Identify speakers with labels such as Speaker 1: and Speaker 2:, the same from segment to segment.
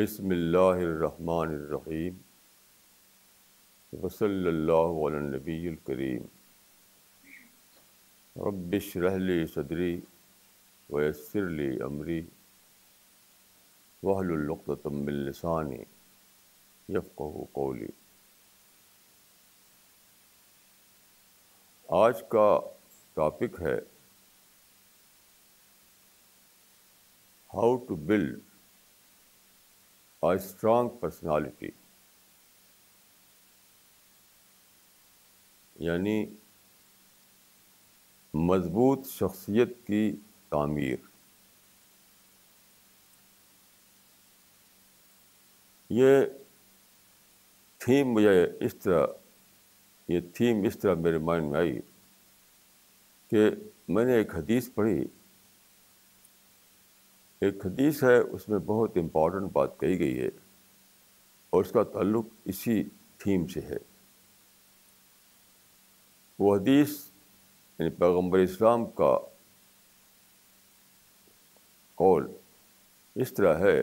Speaker 1: بسم اللہ الرحمن الرحیم وصلی اللہ علی نبی الکریم ربش رحلی صدری ویسر لی عمری وحل القتم السانی یفقہ قولی آج کا ٹاپک ہے how to build a strong personality یعنی مضبوط شخصیت کی تعمیر. یہ تھیم مجھے اس طرح، یہ تھیم اس طرح میرے مائنڈ میں آئی کہ میں نے ایک حدیث پڑھی ایک حدیث ہے، اس میں بہت امپورٹنٹ بات کہی گئی ہے اور اس کا تعلق اسی تھیم سے ہے۔ وہ حدیث یعنی پیغمبر اسلام کا قول اس طرح ہے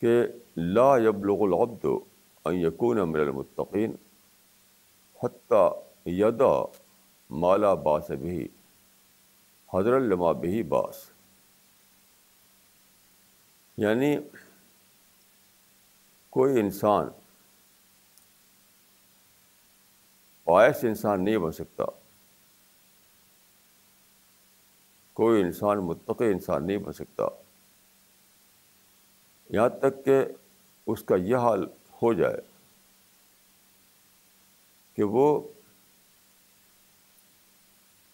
Speaker 1: کہ لا یبلغ العبد ان یکون من المتقین حتیٰ یدا مالا باس بھی حضر الما بھی باس۔ یعنی کوئی انسان پائس انسان نہیں بن سکتا۔ کوئی انسان، متقی انسان نہیں بن سکتا۔ یہاں تک کہ اس کا یہ حال ہو جائے کہ وہ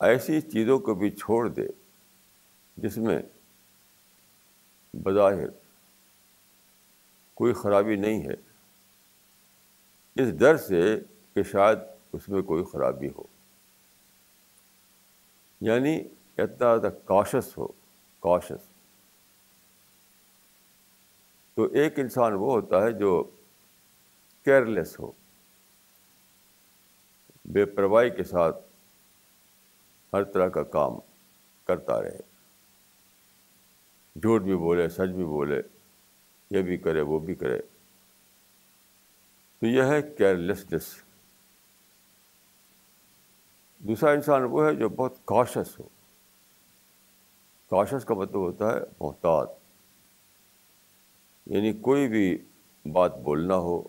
Speaker 1: ایسی چیزوں کو بھی چھوڑ دے جس میں بظاہر کوئی خرابی نہیں ہے۔ اس ڈر سے کہ شاید اس میں کوئی خرابی ہو۔ یعنی اتنا زیادہ کاشس ہو۔ کاشس تو ایک انسان وہ ہوتا ہے جو کیئرلیس ہو۔ بے پرواہی کے ساتھ ہر طرح کا کام کرتا رہے۔ جھوٹ بھی بولے، سچ بھی بولے، یہ بھی کرے، وہ بھی کرے۔ تو یہ ہے کیئرلیسنیس دوسرا انسان وہ ہے جو بہت کاشس ہو۔ کاشس کا مطلب ہوتا ہے محتاط۔ یعنی کوئی بھی بات بولنا ہو،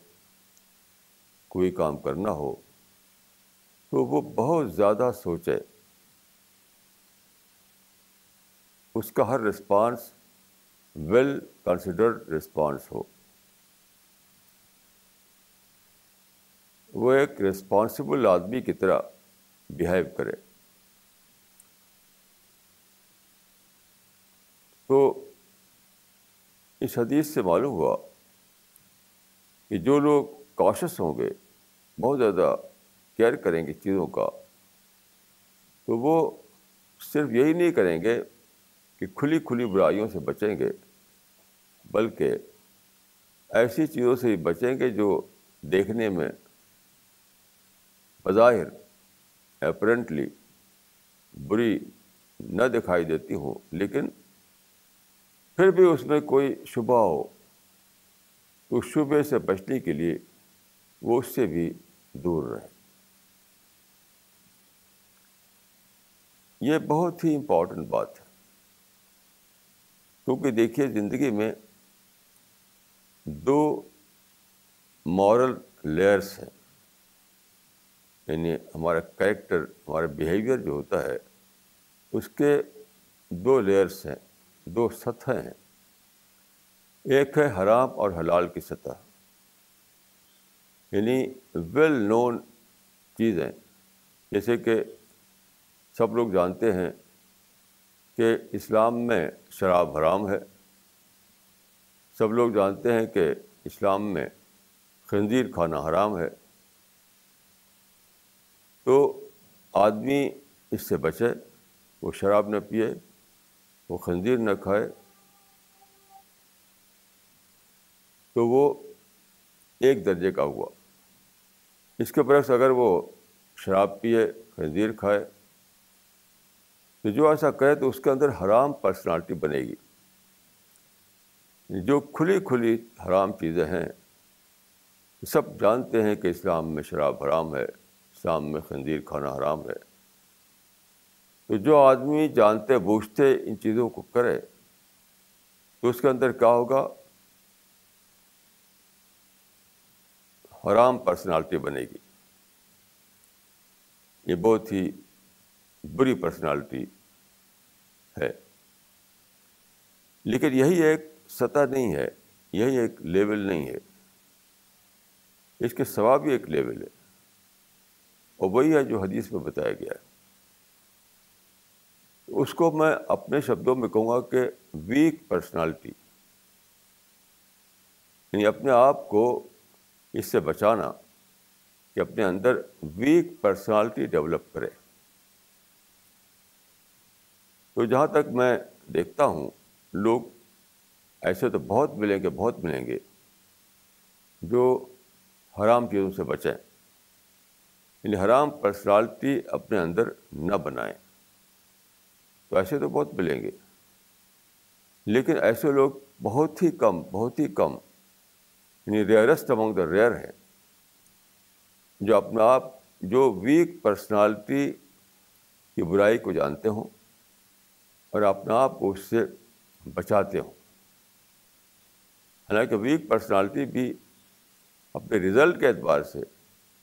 Speaker 1: کوئی کام کرنا ہو، تو وہ بہت زیادہ سوچے۔ اس کا ہر رسپانس ویل کنسیڈرڈ رسپانس ہو۔ وہ ایک رسپانسبل آدمی کی طرح بیہیو کرے۔ تو اس حدیث سے معلوم ہوا کہ جو لوگ کاشس ہوں گے، بہت زیادہ کیئر کریں گے چیزوں کا، تو وہ صرف یہی نہیں کریں گے کہ کھلی کھلی برائیوں سے بچیں گے، بلکہ ایسی چیزوں سے بچیں گے جو دیکھنے میں بظاہر اپرنٹلی بری نہ دکھائی دیتی ہوں، لیکن پھر بھی اس میں کوئی شبہ ہو اس شبے سے بچنے کے لیے وہ اس سے بھی دور رہے۔ یہ بہت ہی امپورٹنٹ بات ہے۔ کیونکہ دیکھیے زندگی میں دو مورل لیئرس ہیں۔ یعنی ہمارا کریکٹر، ہمارا بیہیویئر جو ہوتا ہے، اس کے دو لیئرس ہیں، دو سطح ہیں۔ ایک ہے حرام اور حلال کی سطح۔ یعنی ویل نون چیزیں، جیسے کہ سب لوگ جانتے ہیں کہ اسلام میں شراب حرام ہے۔ سب لوگ جانتے ہیں کہ اسلام میں خنزیر کھانا حرام ہے۔ تو آدمی اس سے بچے، وہ شراب نہ پیے، وہ خنزیر نہ کھائے۔ تو وہ ایک درجے کا ہوا۔ اس کے برعکس اگر وہ شراب پیے، خنزیر کھائے تو جو ایسا کرے تو اس کے اندر حرام پرسنالٹی بنے گی۔ جو کھلی کھلی حرام چیزیں ہیں، سب جانتے ہیں کہ اسلام میں شراب حرام ہے، اسلام میں خنزیر کھانا حرام ہے۔ تو جو آدمی جانتے، بوجھتے ان چیزوں کو کرے، تو اس کے اندر کیا ہوگا؟ حرام پرسنالٹی بنے گی۔ یہ بہت ہی بری پرسنالٹی ہے۔ لیکن یہی ایک سطح نہیں ہے، یہی ایک لیول نہیں ہے۔ اس کے سوا بھی ایک لیول ہے۔ اور وہی ہے جو حدیث میں بتایا گیا ہے۔ اس کو میں اپنے شبدوں میں کہوں گا کہ ویک پرسنالٹی یعنی اپنے آپ کو اس سے بچانا کہ اپنے اندر ویک پرسنالٹی ڈیولپ کرے۔ تو جہاں تک میں دیکھتا ہوں، لوگ ایسے تو بہت ملیں گے، بہت ملیں گے جو حرام چیزوں سے بچیں۔ یعنی حرام پرسنالٹی اپنے اندر نہ بنائیں۔ تو ایسے تو بہت ملیں گے۔ لیکن ایسے لوگ بہت ہی کم، بہت ہی کم یعنی ریئرسٹ امنگ دا ریئر ہیں، جو اپنا آپ، جو ویک پرسنالٹی کی برائی کو جانتے ہوں۔ اور اپنا آپ کو اس سے بچاتے ہوں۔ حالانکہ ویک پرسنالٹی بھی اپنے رزلٹ کے اعتبار سے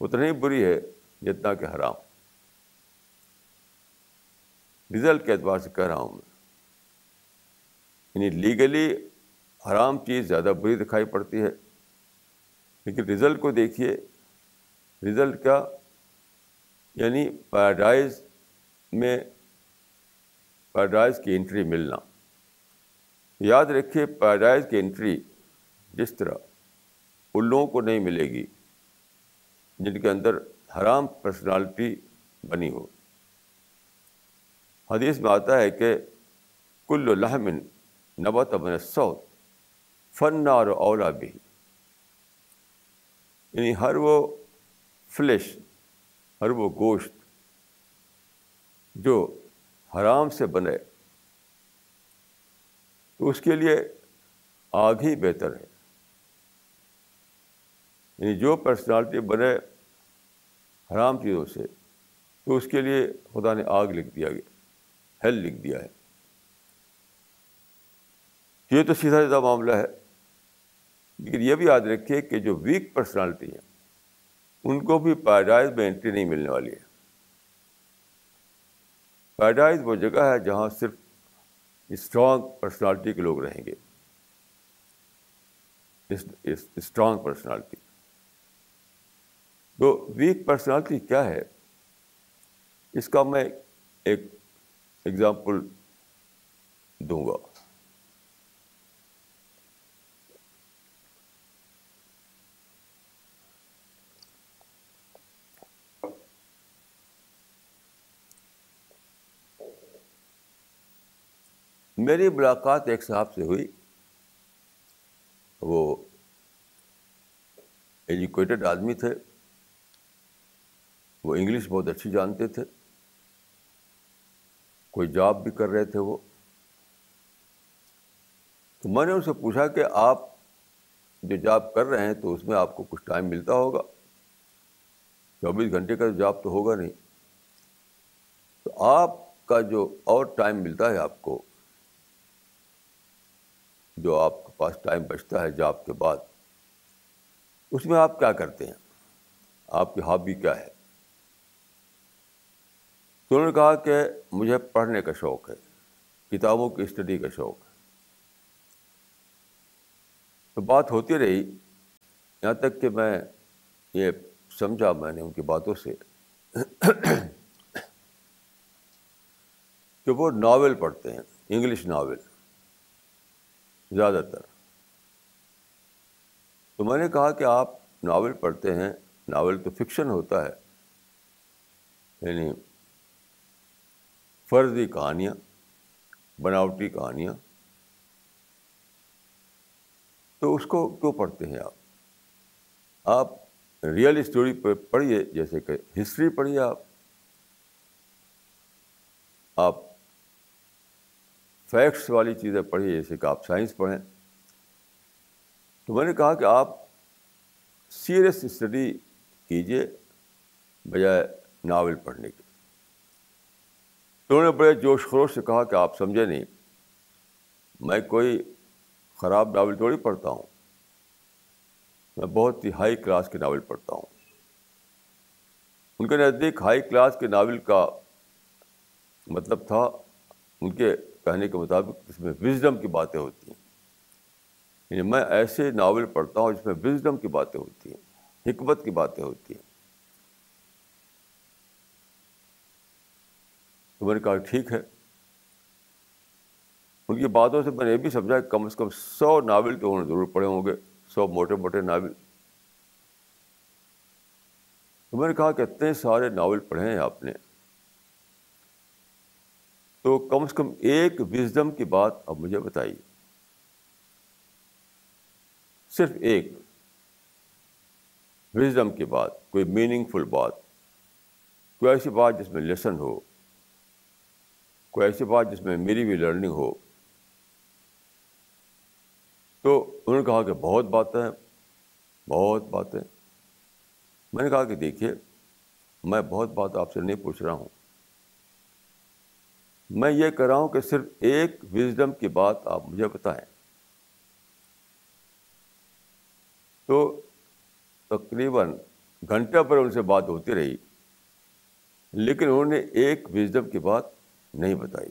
Speaker 1: اتنا ہی بری ہے جتنا کہ حرام۔ رزلٹ کے اعتبار سے کہہ رہا ہوں میں۔ یعنی لیگلی حرام چیز زیادہ بری دکھائی پڑتی ہے۔ لیکن رزلٹ کو دیکھیے رزلٹ کا یعنی پیراڈائز میں پیراڈائز کی انٹری ملنا۔ یاد رکھیے پیراڈائز کی انٹری جس طرح ان لوگوں کو نہیں ملے گی، جن کے اندر حرام پرسنالٹی بنی ہو۔ حدیث میں آتا ہے کہ کل لحمن نبت ابن سعود فن اور اولا بھی یعنی ہر وہ فلیش ہر وہ گوشت جو حرام سے بنے، تو اس کے لیے آگ ہی بہتر ہے۔ یعنی جو پرسنالٹی بنے حرام چیزوں سے، تو اس کے لیے خدا نے آگ لکھ دیا گیا ہیل لکھ دیا ہے۔ یہ تو سیدھا سیدھا معاملہ ہے۔ لیکن یہ بھی یاد رکھیے کہ جو ویک پرسنالٹی ہیں، ان کو بھی پیدائش میں انٹری نہیں ملنے والی ہے۔ پیراڈائز وہ جگہ ہے جہاں صرف اسٹرانگ پرسنالٹی کے لوگ رہیں گے۔ Strong personality. تو ویک پرسنالٹی کیا ہے؟ اس کا میں ایک ایگزامپل دوں گا۔ میری ملاقات ایک صاحب سے ہوئی۔ وہ ایجوکیٹڈ آدمی تھے۔ وہ انگلش بہت اچھی جانتے تھے۔ کوئی جاب بھی کر رہے تھے وہ۔ تو میں نے ان سے پوچھا کہ آپ جو جاب کر رہے ہیں تو اس میں آپ کو کچھ ٹائم ملتا ہوگا؟ چوبیس گھنٹے کا جاب تو ہوگا نہیں۔ تو آپ کا جو اور ٹائم ملتا ہے آپ کو جو آپ کے پاس ٹائم بچتا ہے جاب کے بعد، اس میں آپ کیا کرتے ہیں؟ آپ کی ہابی کیا ہے؟ تو انہوں نے کہا کہ مجھے پڑھنے کا شوق ہے، کتابوں کی اسٹڈی کا شوق ہے۔ تو بات ہوتی رہی، یہاں تک کہ میں یہ سمجھا میں نے ان کی باتوں سے کہ وہ ناول پڑھتے ہیں، انگلش ناول۔ زیادہ تر۔ تو میں نے کہا کہ آپ ناول پڑھتے ہیں، ناول تو فکشن ہوتا ہے یعنی فرضی کہانیاں، بناوٹی کہانیاں۔ تو اس کو کیوں پڑھتے ہیں آپ؟ آپ ریئل اسٹوری پہ پڑھیے، جیسے کہ ہسٹری پڑھیے آپ۔ آپ فیکٹس والی چیزیں پڑھیے جیسے کہ آپ سائنس پڑھیں۔ تو میں نے کہا کہ آپ سیریس اسٹڈی کیجیے بجائے ناول پڑھنے کے۔ تو انہوں نے بڑے جوش خروش سے کہا کہ آپ سمجھے نہیں، میں کوئی خراب ناول تھوڑی پڑھتا ہوں۔ میں بہت ہی ہائی کلاس کے ناول پڑھتا ہوں۔ ان کے نزدیک ہائی کلاس کے ناول کا مطلب تھا ان کے کہنے کے مطابق اس میں وزڈم کی باتیں ہوتی ہیں۔ یعنی میں ایسے ناول پڑھتا ہوں جس میں وزڈم کی باتیں ہوتی ہیں، حکمت کی باتیں ہوتی ہیں۔ تو میں نے کہا ٹھیک ہے۔ ان کی باتوں سے میں نے یہ بھی سمجھا کہ کم از کم سو ناول تو انہوں نے ضرور پڑھے ہوں گے، سو موٹے موٹے ناول۔ تو میں نے کہا کہ اتنے سارے ناول پڑھے ہیں آپ نے۔ تو کم از کم ایک وزڈم کی بات اب مجھے بتائیے۔ صرف ایک وزڈم کی بات، کوئی میننگ فل بات، کوئی ایسی بات جس میں لیسن ہو، کوئی ایسی بات جس میں میری بھی لرننگ ہو۔ تو انہوں نے کہا کہ بہت باتیں ہیں بہت باتیں۔ میں نے کہا کہ دیکھیے، میں بہت بات آپ سے نہیں پوچھ رہا ہوں۔ میں یہ کر رہا ہوں کہ صرف ایک وزڈم کی بات آپ مجھے بتائیں۔ تو تقریباً گھنٹہ پر ان سے بات ہوتی رہی، لیکن انہوں نے ایک وزڈم کی بات نہیں بتائی۔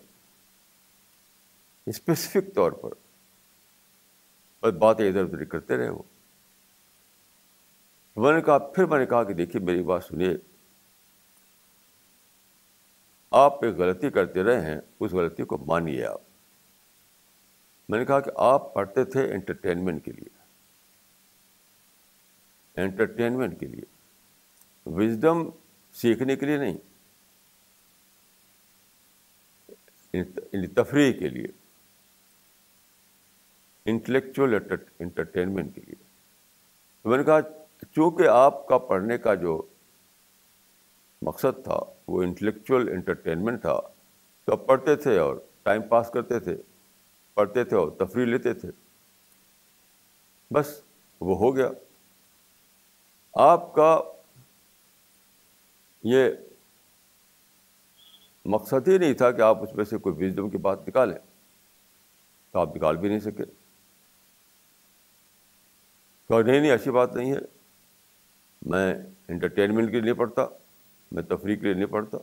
Speaker 1: اسپیسیفک طور پر۔ بس باتیں ادھر ادھر کرتے رہے وہ۔ میں نے کہا، پھر میں نے کہا کہ دیکھیے میری بات سنیے۔ آپ ایک غلطی کرتے رہے ہیں، اس غلطی کو مانیے آپ۔ میں نے کہا کہ آپ پڑھتے تھے انٹرٹینمنٹ کے لیے۔ انٹرٹینمنٹ کے لیے۔ وزڈم سیکھنے کے لیے نہیں۔ یعنی تفریح کے لیے۔ انٹلیکچوئل انٹرٹینمنٹ کے لیے۔ تو میں نے کہا چونکہ آپ کا پڑھنے کا جو مقصد تھا وہ انٹلیکچوئل انٹرٹینمنٹ تھا۔ تو آپ پڑھتے تھے اور ٹائم پاس کرتے تھے، پڑھتے تھے اور تفریح لیتے تھے۔ بس وہ ہو گیا۔ آپ کا یہ مقصد ہی نہیں تھا کہ آپ اس میں سے کوئی وزڈم کی بات نکالیں۔ تو آپ نکال بھی نہیں سکے۔ تو نہیں نہیں، ایسی بات نہیں ہے۔ میں انٹرٹینمنٹ کے لیے نہیں پڑھتا۔ میں تفریح کے لیے نہیں پڑھتا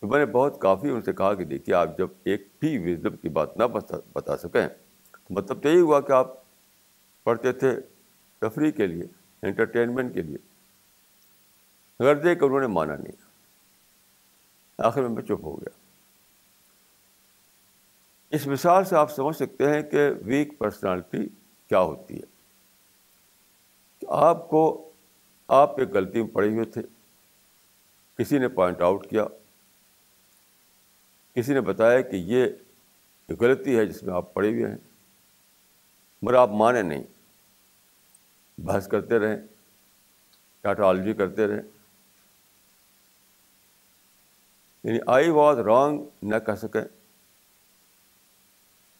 Speaker 1: تو میں نے بہت کافی ان سے کہا کہ دیکھیے، آپ جب ایک بھی وزڈم کی بات نہ بتا سکیں، تو مطلب تو یہی ہوا کہ آپ پڑھتے تھے تفریح کے لیے انٹرٹینمنٹ کے لیے۔ اگر دیکھ کر انہوں نے مانا نہیں۔ آخر میں میں چپ ہو گیا۔ اس مثال سے آپ سمجھ سکتے ہیں کہ ویک پرسنالٹی کیا ہوتی ہے؟ کہ آپ کو آپ ایک غلطی میں پڑے ہوئے تھے۔ کسی نے پوائنٹ آؤٹ کیا۔ کسی نے بتایا کہ یہ غلطی ہے جس میں آپ پڑے ہوئے ہیں۔ مگر آپ مانے نہیں۔ بحث کرتے رہیں۔ ٹاٹالوجی کرتے رہیں۔ یعنی آئی واز رانگ نہ کہہ سکیں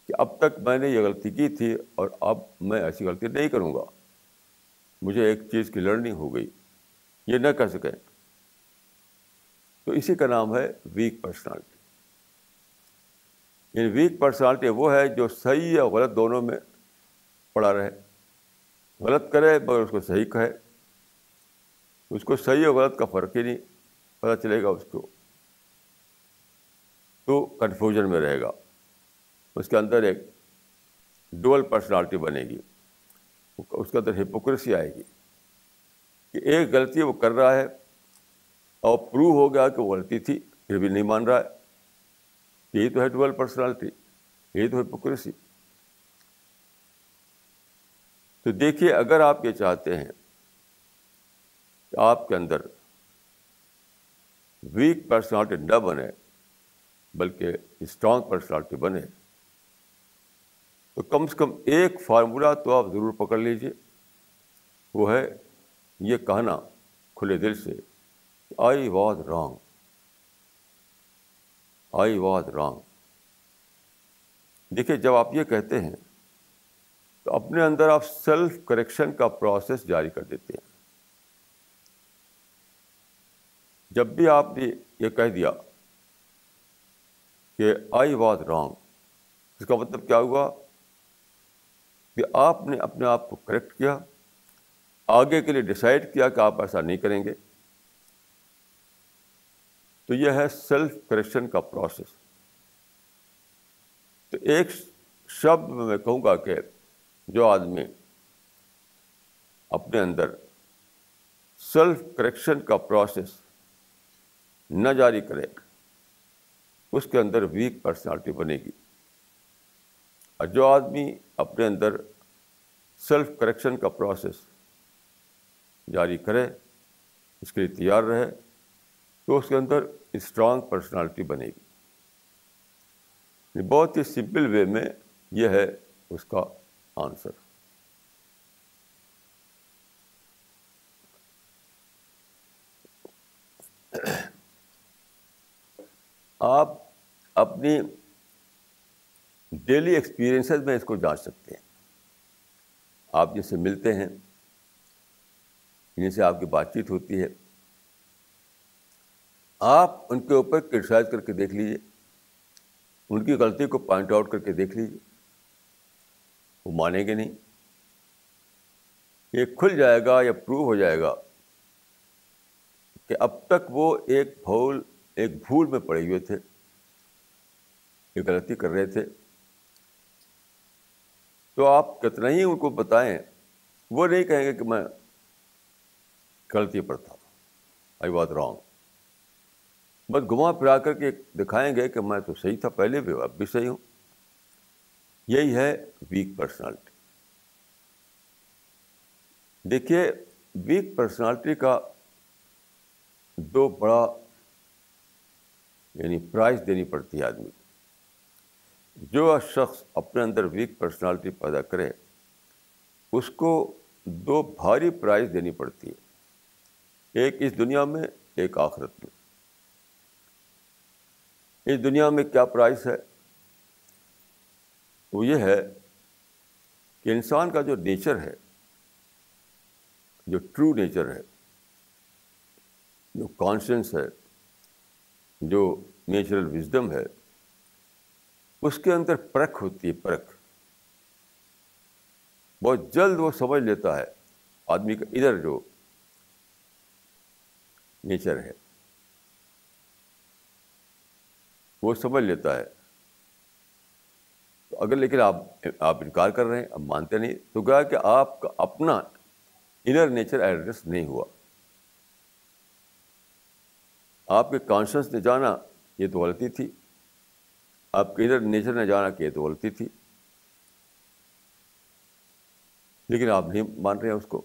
Speaker 1: کہ اب تک میں نے یہ غلطی کی تھی اور اب میں ایسی غلطی نہیں کروں گا۔ مجھے ایک چیز کی لرننگ ہو گئی، یہ نہ کہہ سکیں۔ تو اسی کا نام ہے ویک پرسنالٹی یعنی ویک پرسنالٹی وہ ہے جو صحیح یا غلط دونوں میں پڑا رہے۔ غلط کرے مگر اس کو صحیح کہے۔ اس کو صحیح اور غلط کا فرق ہی نہیں، پتہ چلے گا اس کو۔ تو کنفیوژن میں رہے گا۔ اس کے اندر ایک ڈول پرسنالٹی بنے گی۔ اس کے اندر ہپوکریسی آئے گی کہ ایک غلطی وہ کر رہا ہے اور پروو ہو گیا کہ وہ غلطی تھی، پھر بھی نہیں مان رہا ہے۔ یہی تو ہے ڈویل پرسنالٹی یہی تو ہپوکریسی تو دیکھیے، اگر آپ یہ چاہتے ہیں کہ آپ کے اندر ویک پرسنالٹی نہ بنے، بلکہ اسٹرانگ پرسنالٹی بنے تو کم سے کم ایک فارمولہ تو آپ ضرور پکڑ لیجیے وہ ہے یہ کہنا کھلے دل سے I was wrong. I was wrong. دیکھیے جب آپ یہ کہتے ہیں تو اپنے اندر آپ سیلف کریکشن کا پروسیس جاری کر دیتے ہیں۔ جب بھی آپ نے یہ کہہ دیا کہ آئی واز رانگ، اس کا مطلب کیا ہوا؟ کہ آپ نے اپنے آپ کو کریکٹ کیا، آگے کے لیے ڈسائڈ کیا کہ آپ ایسا نہیں کریں گے۔ تو یہ ہے سیلف کریکشن کا پروسیس تو ایک شبد میں میں کہوں گا کہ جو آدمی اپنے اندر سیلف کریکشن کا پروسیس نہ جاری کرے، اس کے اندر ویک پرسنالٹی بنے گی۔ اور جو آدمی اپنے اندر سیلف کریکشن کا پروسیس جاری کرے، اس کے لیے تیار رہے، تو اس کے اندر اسٹرانگ پرسنالٹی بنے گی۔ بہت ہی سمپل وے میں یہ ہے اس کا آنسر آپ اپنی ڈیلی ایکسپیرئنسز میں اس کو جانچ سکتے ہیں۔ آپ جن سے ملتے ہیں جن سے آپ کی بات چیت ہوتی ہے۔ آپ ان کے اوپر کرٹیسائز کر کے دیکھ لیجیے ان کی غلطی کو پوائنٹ آؤٹ کر کے دیکھ لیجیے وہ مانیں گے نہیں۔ یہ کھل جائے گا یا پروو ہو جائے گا کہ اب تک وہ ایک بھول ایک بھول میں پڑے ہوئے تھے۔ ایک غلطی کر رہے تھے۔ تو آپ کتنا ہی ان کو بتائیں، وہ نہیں کہیں گے کہ میں غلطی پر تھا۔ آئی بات رانگ بس گھما پھرا کر کے دکھائیں گے کہ میں تو صحیح تھا، پہلے بھی اب بھی صحیح ہوں۔ یہی ہے ویک پرسنالٹی دیکھیے ویک پرسنالٹی کا دو بڑا یعنی پرائز دینی پڑتی ہے آدمی جو شخص اپنے اندر ویک پرسنالٹی پیدا کرے، اس کو دو بھاری پرائز دینی پڑتی ہے۔ ایک اس دنیا میں، ایک آخرت میں۔ اس دنیا میں کیا پرائز ہے؟ وہ یہ ہے کہ انسان کا جو نیچر ہے، جو ٹرو نیچر ہے، جو کانشنس ہے، جو نیچرل وزڈم ہے اس کے اندر پرکھ ہوتی ہے، پرکھ۔ بہت جلد وہ سمجھ لیتا ہے، آدمی کا ادھر جو نیچر ہے، وہ سمجھ لیتا ہے۔ تو اگر لیکن آپ آپ انکار کر رہے ہیں اب مانتے نہیں، تو کہا کہ آپ کا اپنا انر نیچر ایڈریس نہیں ہوا۔ آپ کے کانشنس نے جانا، یہ تو غلطی تھی۔ آپ کے ادھر نیچر نے جانا کہ یہ تو غلطی تھی۔ لیکن آپ نہیں مان رہے ہیں اس کو۔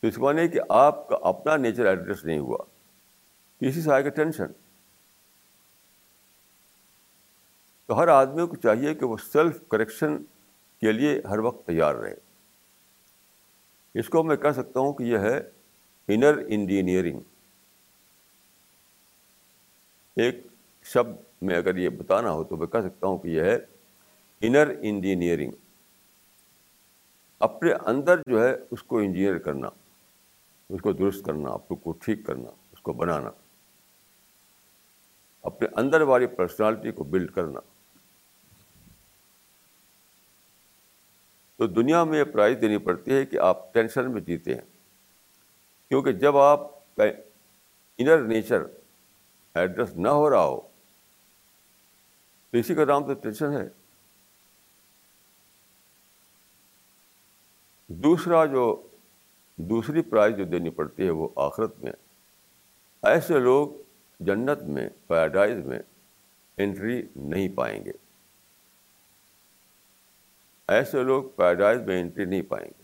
Speaker 1: تو اس معنی کہ آپ کا اپنا نیچر ایڈریس نہیں ہوا۔ اسی سے آئے گا ٹینشن۔ تو ہر آدمی کو چاہیے کہ وہ سیلف کریکشن کے لیے ہر وقت تیار رہے۔ اس کو میں کہہ سکتا ہوں کہ یہ ہے انر انجینئرنگ ایک شبد میں اگر یہ بتانا ہو تو میں کہہ سکتا ہوں کہ یہ ہے انر انجینئرنگ اپنے اندر جو ہے اس کو انجینئر کرنا، اس کو درست کرنا اپنے کو ٹھیک کرنا، اس کو بنانا. اپنے اندر والی پرسنالٹی کو بلڈ کرنا. تو دنیا میں یہ پرائز دینی پڑتی ہے کہ آپ ٹینشن میں جیتے ہیں. کیونکہ جب آپ کا انر نیچر ایڈریس نہ ہو رہا ہو تو اسی کا نام تو ٹینشن ہے۔ دوسرا جو دوسری پرائز جو دینی پڑتی ہے وہ آخرت میں۔ ایسے لوگ جنت میں، پیراڈائز میں انٹری نہیں پائیں گے۔ ایسے لوگ پیراڈائز میں انٹری نہیں پائیں گے۔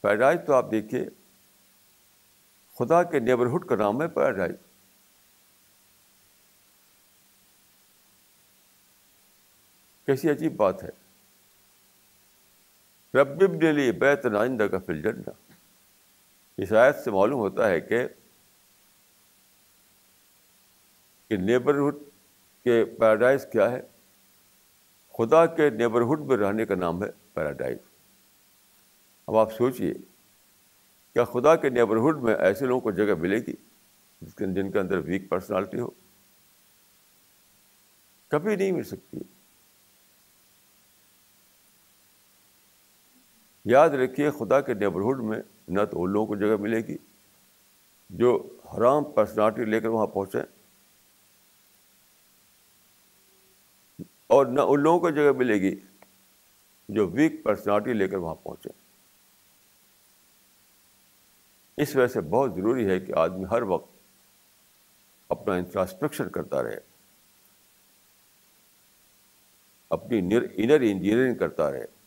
Speaker 1: پیراڈائز تو آپ دیکھیے، خدا کے نیبرہڈ کا نام ہے پیراڈائز۔ کیسی عجیب بات ہے۔ رب ڈیلی بیت نائندہ کا فل جنڈا اس آیت سے معلوم ہوتا ہے کہ نیبرہڈ کے پیراڈائز کیا ہے۔ خدا کے نیبرہڈ میں رہنے کا نام ہے پیراڈائز۔ اب آپ سوچیے کیا خدا کے نیبرہڈ میں ایسے لوگوں کو جگہ ملے گی جس کے جن کے اندر ویک پرسنالٹی ہو؟ کبھی نہیں مل سکتی۔ یاد رکھیے خدا کے نیبرہڈ میں نہ تو ان لوگوں کو جگہ ملے گی جو حرام پرسنالٹی لے کر وہاں پہنچے اور نہ ان لوگوں کو جگہ ملے گی جو ویک پرسنالٹی لے کر وہاں پہنچے۔ اس وجہ سے بہت ضروری ہے کہ آدمی ہر وقت اپنا انفراسٹرکچر کرتا رہے، اپنی انر انجینئرنگ کرتا رہے۔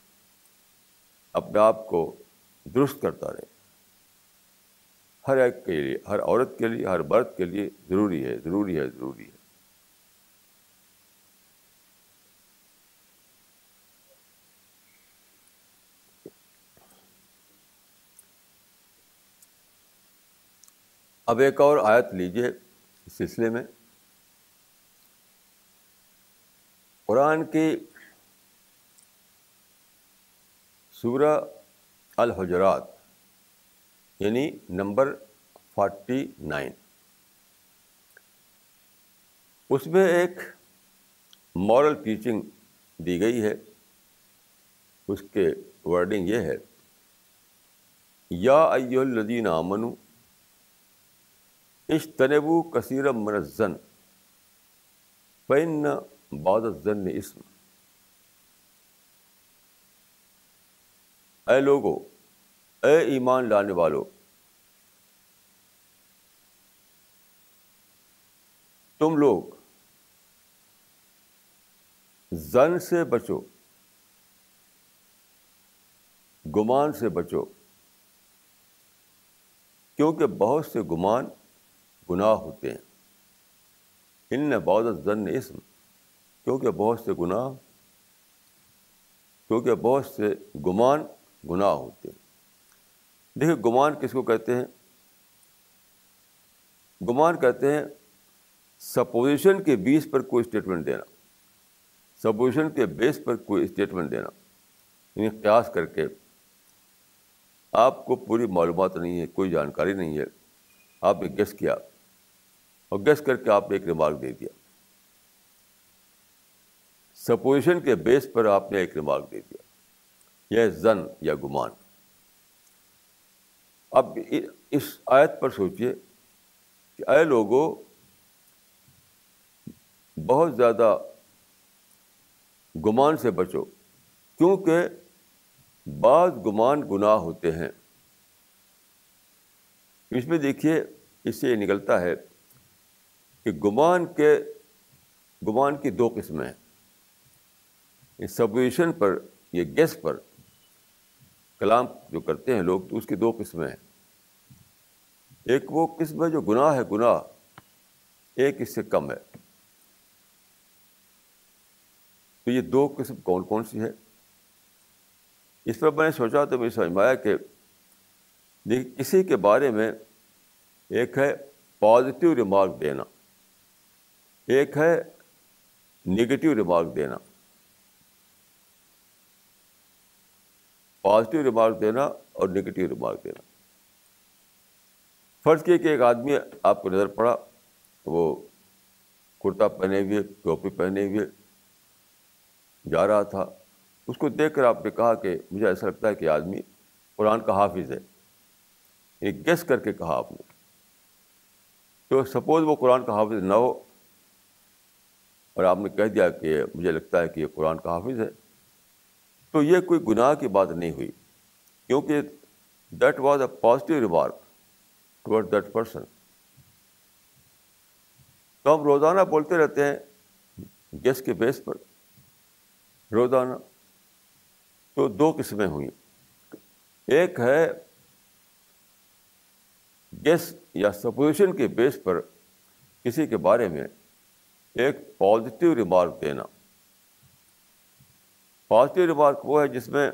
Speaker 1: اپنے آپ کو درست کرتا رہے۔ ہر ایک کے لیے، ہر عورت کے لیے، ہر مرد کے لیے ضروری ہے ضروری ہے ضروری ہے۔ اب ایک اور آیت لیجیے اس سلسلے میں۔ قرآن کی سورہ الحجرات یعنی نمبر فورٹی نائن۔ اس میں ایک مورل ٹیچنگ دی گئی ہے۔ اس کے ورڈنگ یہ ہے، یا ایو الذین آمنو اشتنبو کثیر مرزن فن بعد زن اسم۔ اے لوگو، اے ایمان لانے والو، تم لوگ زن سے بچو، گمان سے بچو، کیونکہ بہت سے گمان گناہ ہوتے ہیں۔ ان بہت زن اسم، کیونکہ بہت سے گناہ، کیونکہ بہت سے گمان گناہ ہوتے ہیں۔ دیکھیے، گمان کس کو کہتے ہیں؟ گمان کہتے ہیں سپوزیشن کے بیس پر کوئی اسٹیٹمنٹ دینا۔ سپوزیشن کے بیس پر کوئی اسٹیٹمنٹ دینا۔ یعنی قیاس کر کے آپ کو پوری معلومات نہیں ہے، کوئی جانکاری نہیں ہے۔ آپ نے گیس کیا اور گیس کر کے آپ نے ایک ریمارک دے دیا۔ سپوزیشن کے بیس پر آپ نے ایک ریمارک دے دیا۔ یہ زن یا گمان۔ اب اس آیت پر سوچیے کہ اے لوگوں بہت زیادہ گمان سے بچو، کیونکہ بعض گمان گناہ ہوتے ہیں۔ اس میں دیکھیے، اس سے یہ نکلتا ہے کہ گمان کے، گمان کی دو قسمیں ہیں۔ سبویشن پر، یہ گیس پر کلام جو کرتے ہیں لوگ تو اس کی دو قسمیں ہیں۔ ایک وہ قسم ہے جو گناہ ہے گناہ، ایک اس سے کم ہے۔ تو یہ دو قسم کون کون سی ہے اس پر میں نے سوچا تو مجھے سمجھ میں آیا کہ دیکھیے کسی کے بارے میں ایک ہے پازیٹیو ریمارک دینا، ایک ہے نگیٹیو ریمارک دینا۔ پازیٹیو ریمارک دینا اور نگیٹیو ریمارک دینا۔ فرض کیے کہ ایک آدمی آپ کو نظر پڑا، وہ کرتا پہنے ہوئے، ٹوپی پہنے ہوئے جا رہا تھا، اس کو دیکھ کر آپ نے کہا کہ مجھے ایسا لگتا ہے کہ آدمی قرآن کا حافظ ہے۔ ایک گیس کر کے کہا آپ نے۔ تو سپوز وہ قرآن کا حافظ نہ ہو اور آپ نے کہہ دیا کہ مجھے لگتا ہے کہ یہ قرآن کا حافظ ہے۔ تو یہ کوئی گناہ کی بات نہیں ہوئی، کیونکہ that was a positive remark toward that person تو ہم روزانہ بولتے رہتے ہیں گیس کے بیس پر، روزانہ۔ تو دو قسمیں ہوئیں۔ ایک ہے گیس یا سپوزیشن کے بیس پر کسی کے بارے میں ایک پازیٹیو ریمارک دینا۔ پازیٹیو ریمارک وہ ہے جس میں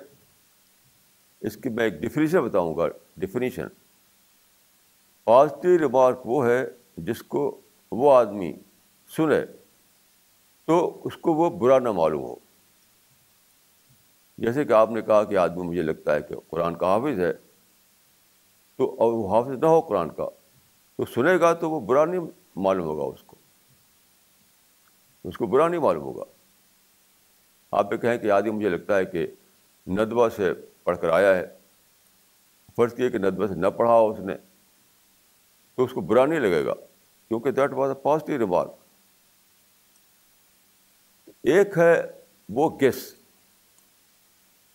Speaker 1: اس کی میں ایک ڈیفینیشن بتاؤں گا ڈیفینیشن پازیٹیو ریمارک وہ ہے جس کو وہ آدمی سنے تو اس کو وہ برا نہ معلوم ہو۔ جیسے کہ آپ نے کہا کہ آدمی مجھے لگتا ہے کہ قرآن کا حافظ ہے، تو اور وہ حافظ نہ ہو قرآن کا، تو سنے گا تو وہ برا نہیں معلوم ہوگا اس کو۔ اس کو برا نہیں معلوم ہوگا۔ آپ یہ کہیں کہ آدمی مجھے لگتا ہے کہ ندوہ سے پڑھ کر آیا ہے۔ فرض کیے کہ ندوہ سے نہ پڑھا ہو اس نے، تو اس کو برا نہیں لگے گا، کیونکہ that was a positive remark. ایک ہے وہ گیس،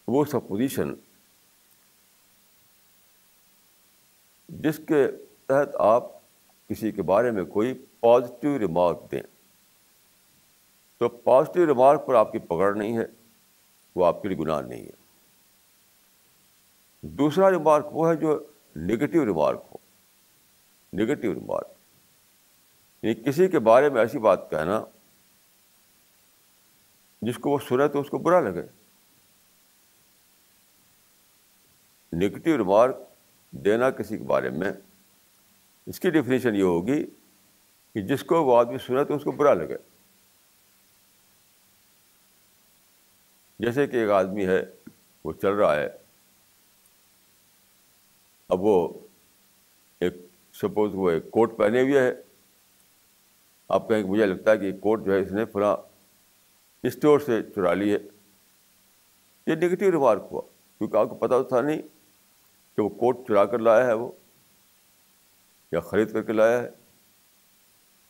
Speaker 1: وہ سپوزیشن جس کے تحت آپ کسی کے بارے میں کوئی پازیٹیو ریمارک دیں۔ تو پازیٹیو ریمارک پر آپ کی پکڑ نہیں ہے، وہ آپ کے لیے گناہ نہیں ہے۔ دوسرا ریمارک وہ ہے جو نگیٹو ریمارک ہو۔ نگیٹو ریمارک یعنی کسی کے بارے میں ایسی بات کہنا جس کو وہ سنے تو اس کو برا لگے۔ نگیٹو ریمارک دینا کسی کے بارے میں، اس کی ڈیفینیشن یہ ہوگی کہ جس کو وہ آدمی سنے تو اس کو برا لگے۔ جیسے کہ ایک آدمی ہے، وہ چل رہا ہے۔ اب وہ ایک، سپوز وہ ایک کوٹ پہنے ہوئے ہے۔ آپ کہیں کہ مجھے لگتا ہے کہ کوٹ جو ہے، اس نے فلاں اسٹور سے چرا لی ہے۔ یہ نگیٹو ریمارک ہوا، کیونکہ آپ کو پتہ تو تھا نہیں کہ وہ کوٹ چرا کر لایا ہے وہ، یا خرید کر کے لایا ہے۔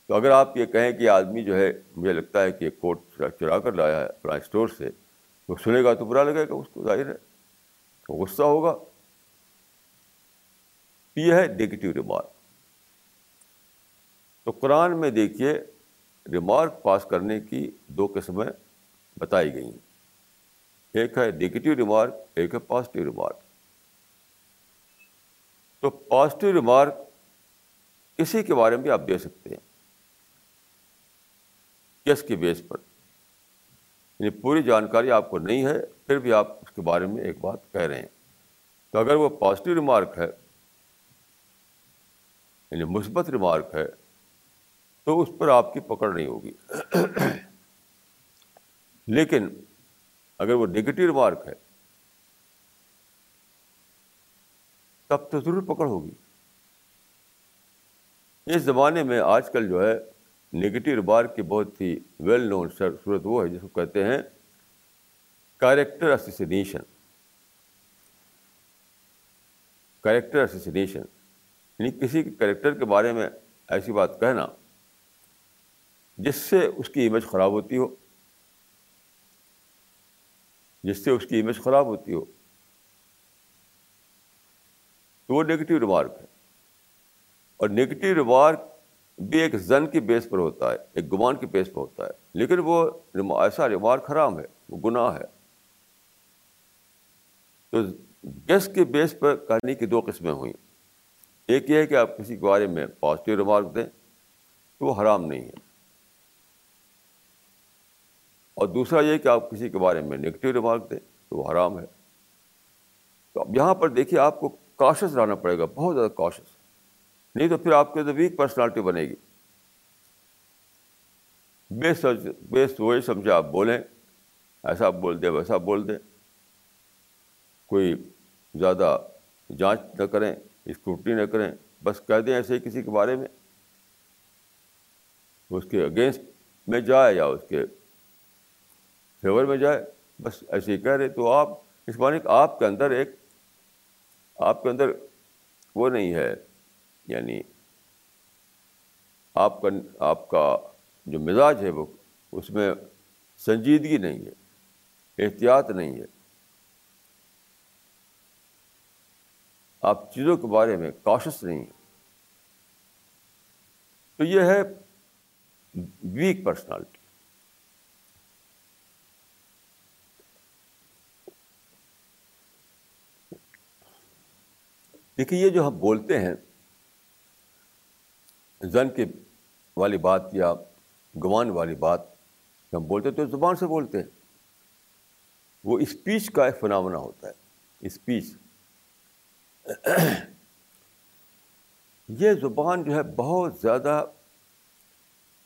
Speaker 1: تو اگر آپ یہ کہیں کہ آدمی جو ہے، مجھے لگتا ہے کہ کوٹ چرا کر لایا ہے فلاں اسٹور سے وہ سنے گا تو برا لگے گا اس کو ظاہر ہے وہ غصہ ہوگا یہ ہے نگیٹو ریمارک تو قرآن میں دیکھیے ریمارک پاس کرنے کی دو قسمیں بتائی گئی ہیں ایک ہے نگیٹو ریمارک ایک ہے پازیٹیو ریمارک تو پازیٹیو ریمارک کسی کے بارے میں بھی آپ دے سکتے ہیں کس کے بیس پر یعنی پوری جانکاری آپ کو نہیں ہے، پھر بھی آپ اس کے بارے میں ایک بات کہہ رہے ہیں۔ تو اگر وہ پازیٹیو ریمارک ہے یعنی مثبت ریمارک ہے، تو اس پر آپ کی پکڑ نہیں ہوگی۔ لیکن اگر وہ نگیٹو ریمارک ہے، تب تو ضرور پکڑ ہوگی۔ اس زمانے میں آج کل جو ہے نگیٹو ریمارک کی بہت ہی ویل نون صورت وہ ہے جس کو کہتے ہیں کریکٹر اسیسینیشن کریکٹر اسیسینیشن یعنی کسی کے کریکٹر کے بارے میں ایسی بات کہنا جس سے اس کی امیج خراب ہوتی ہو، جس سے اس کی امیج خراب ہوتی ہو۔ تو وہ نگیٹو ریمارک ہے۔ اور نگیٹو ریمارک بھی ایک زن کی بیس پر ہوتا ہے، ایک گمان کی بیس پر ہوتا ہے۔ لیکن وہ ایسا ریمارک حرام ہے، وہ گناہ ہے۔ تو گیس کے بیس پر کہانی کی دو قسمیں ہوئیں۔ ایک یہ ہے کہ آپ کسی کے بارے میں پازیٹیو ریمارک دیں تو وہ حرام نہیں ہے۔ اور دوسرا یہ کہ آپ کسی کے بارے میں نگیٹو ریمارک دیں تو وہ حرام ہے۔ تو اب یہاں پر دیکھیے آپ کو کاشس رہنا پڑے گا، بہت زیادہ کاشس نہیں تو پھر آپ کے ویک پرسنالٹی بنے گی۔ بے سچ بے وہی سمجھے آپ بولیں۔ ایسا بول دیں ویسا بول دیں کوئی زیادہ جانچ نہ کریں اسکروٹی نہ کریں، بس کہہ دیں ایسے ہی کسی کے بارے میں۔ اس کے اگینسٹ میں جائے یا اس کے فیور میں جائے، بس ایسے ہی کہہ رہے۔ تو آپ، اس معنی آپ کے اندر ایک، آپ کے اندر وہ نہیں ہے۔ یعنی آپ کا آپ کا جو مزاج ہے وہ اس میں سنجیدگی نہیں ہے، احتیاط نہیں ہے۔ آپ چیزوں کے بارے میں کاشس نہیں ہیں۔ تو یہ ہے ویک پرسنالٹی دیکھیے یہ جو ہم بولتے ہیں زن کے والی بات یا گمان والی بات ہم بولتے تو زبان سے بولتے ہیں۔ وہ اسپیچ کا ایک فنامنا ہوتا ہے۔ اسپیچ۔ یہ زبان جو ہے بہت زیادہ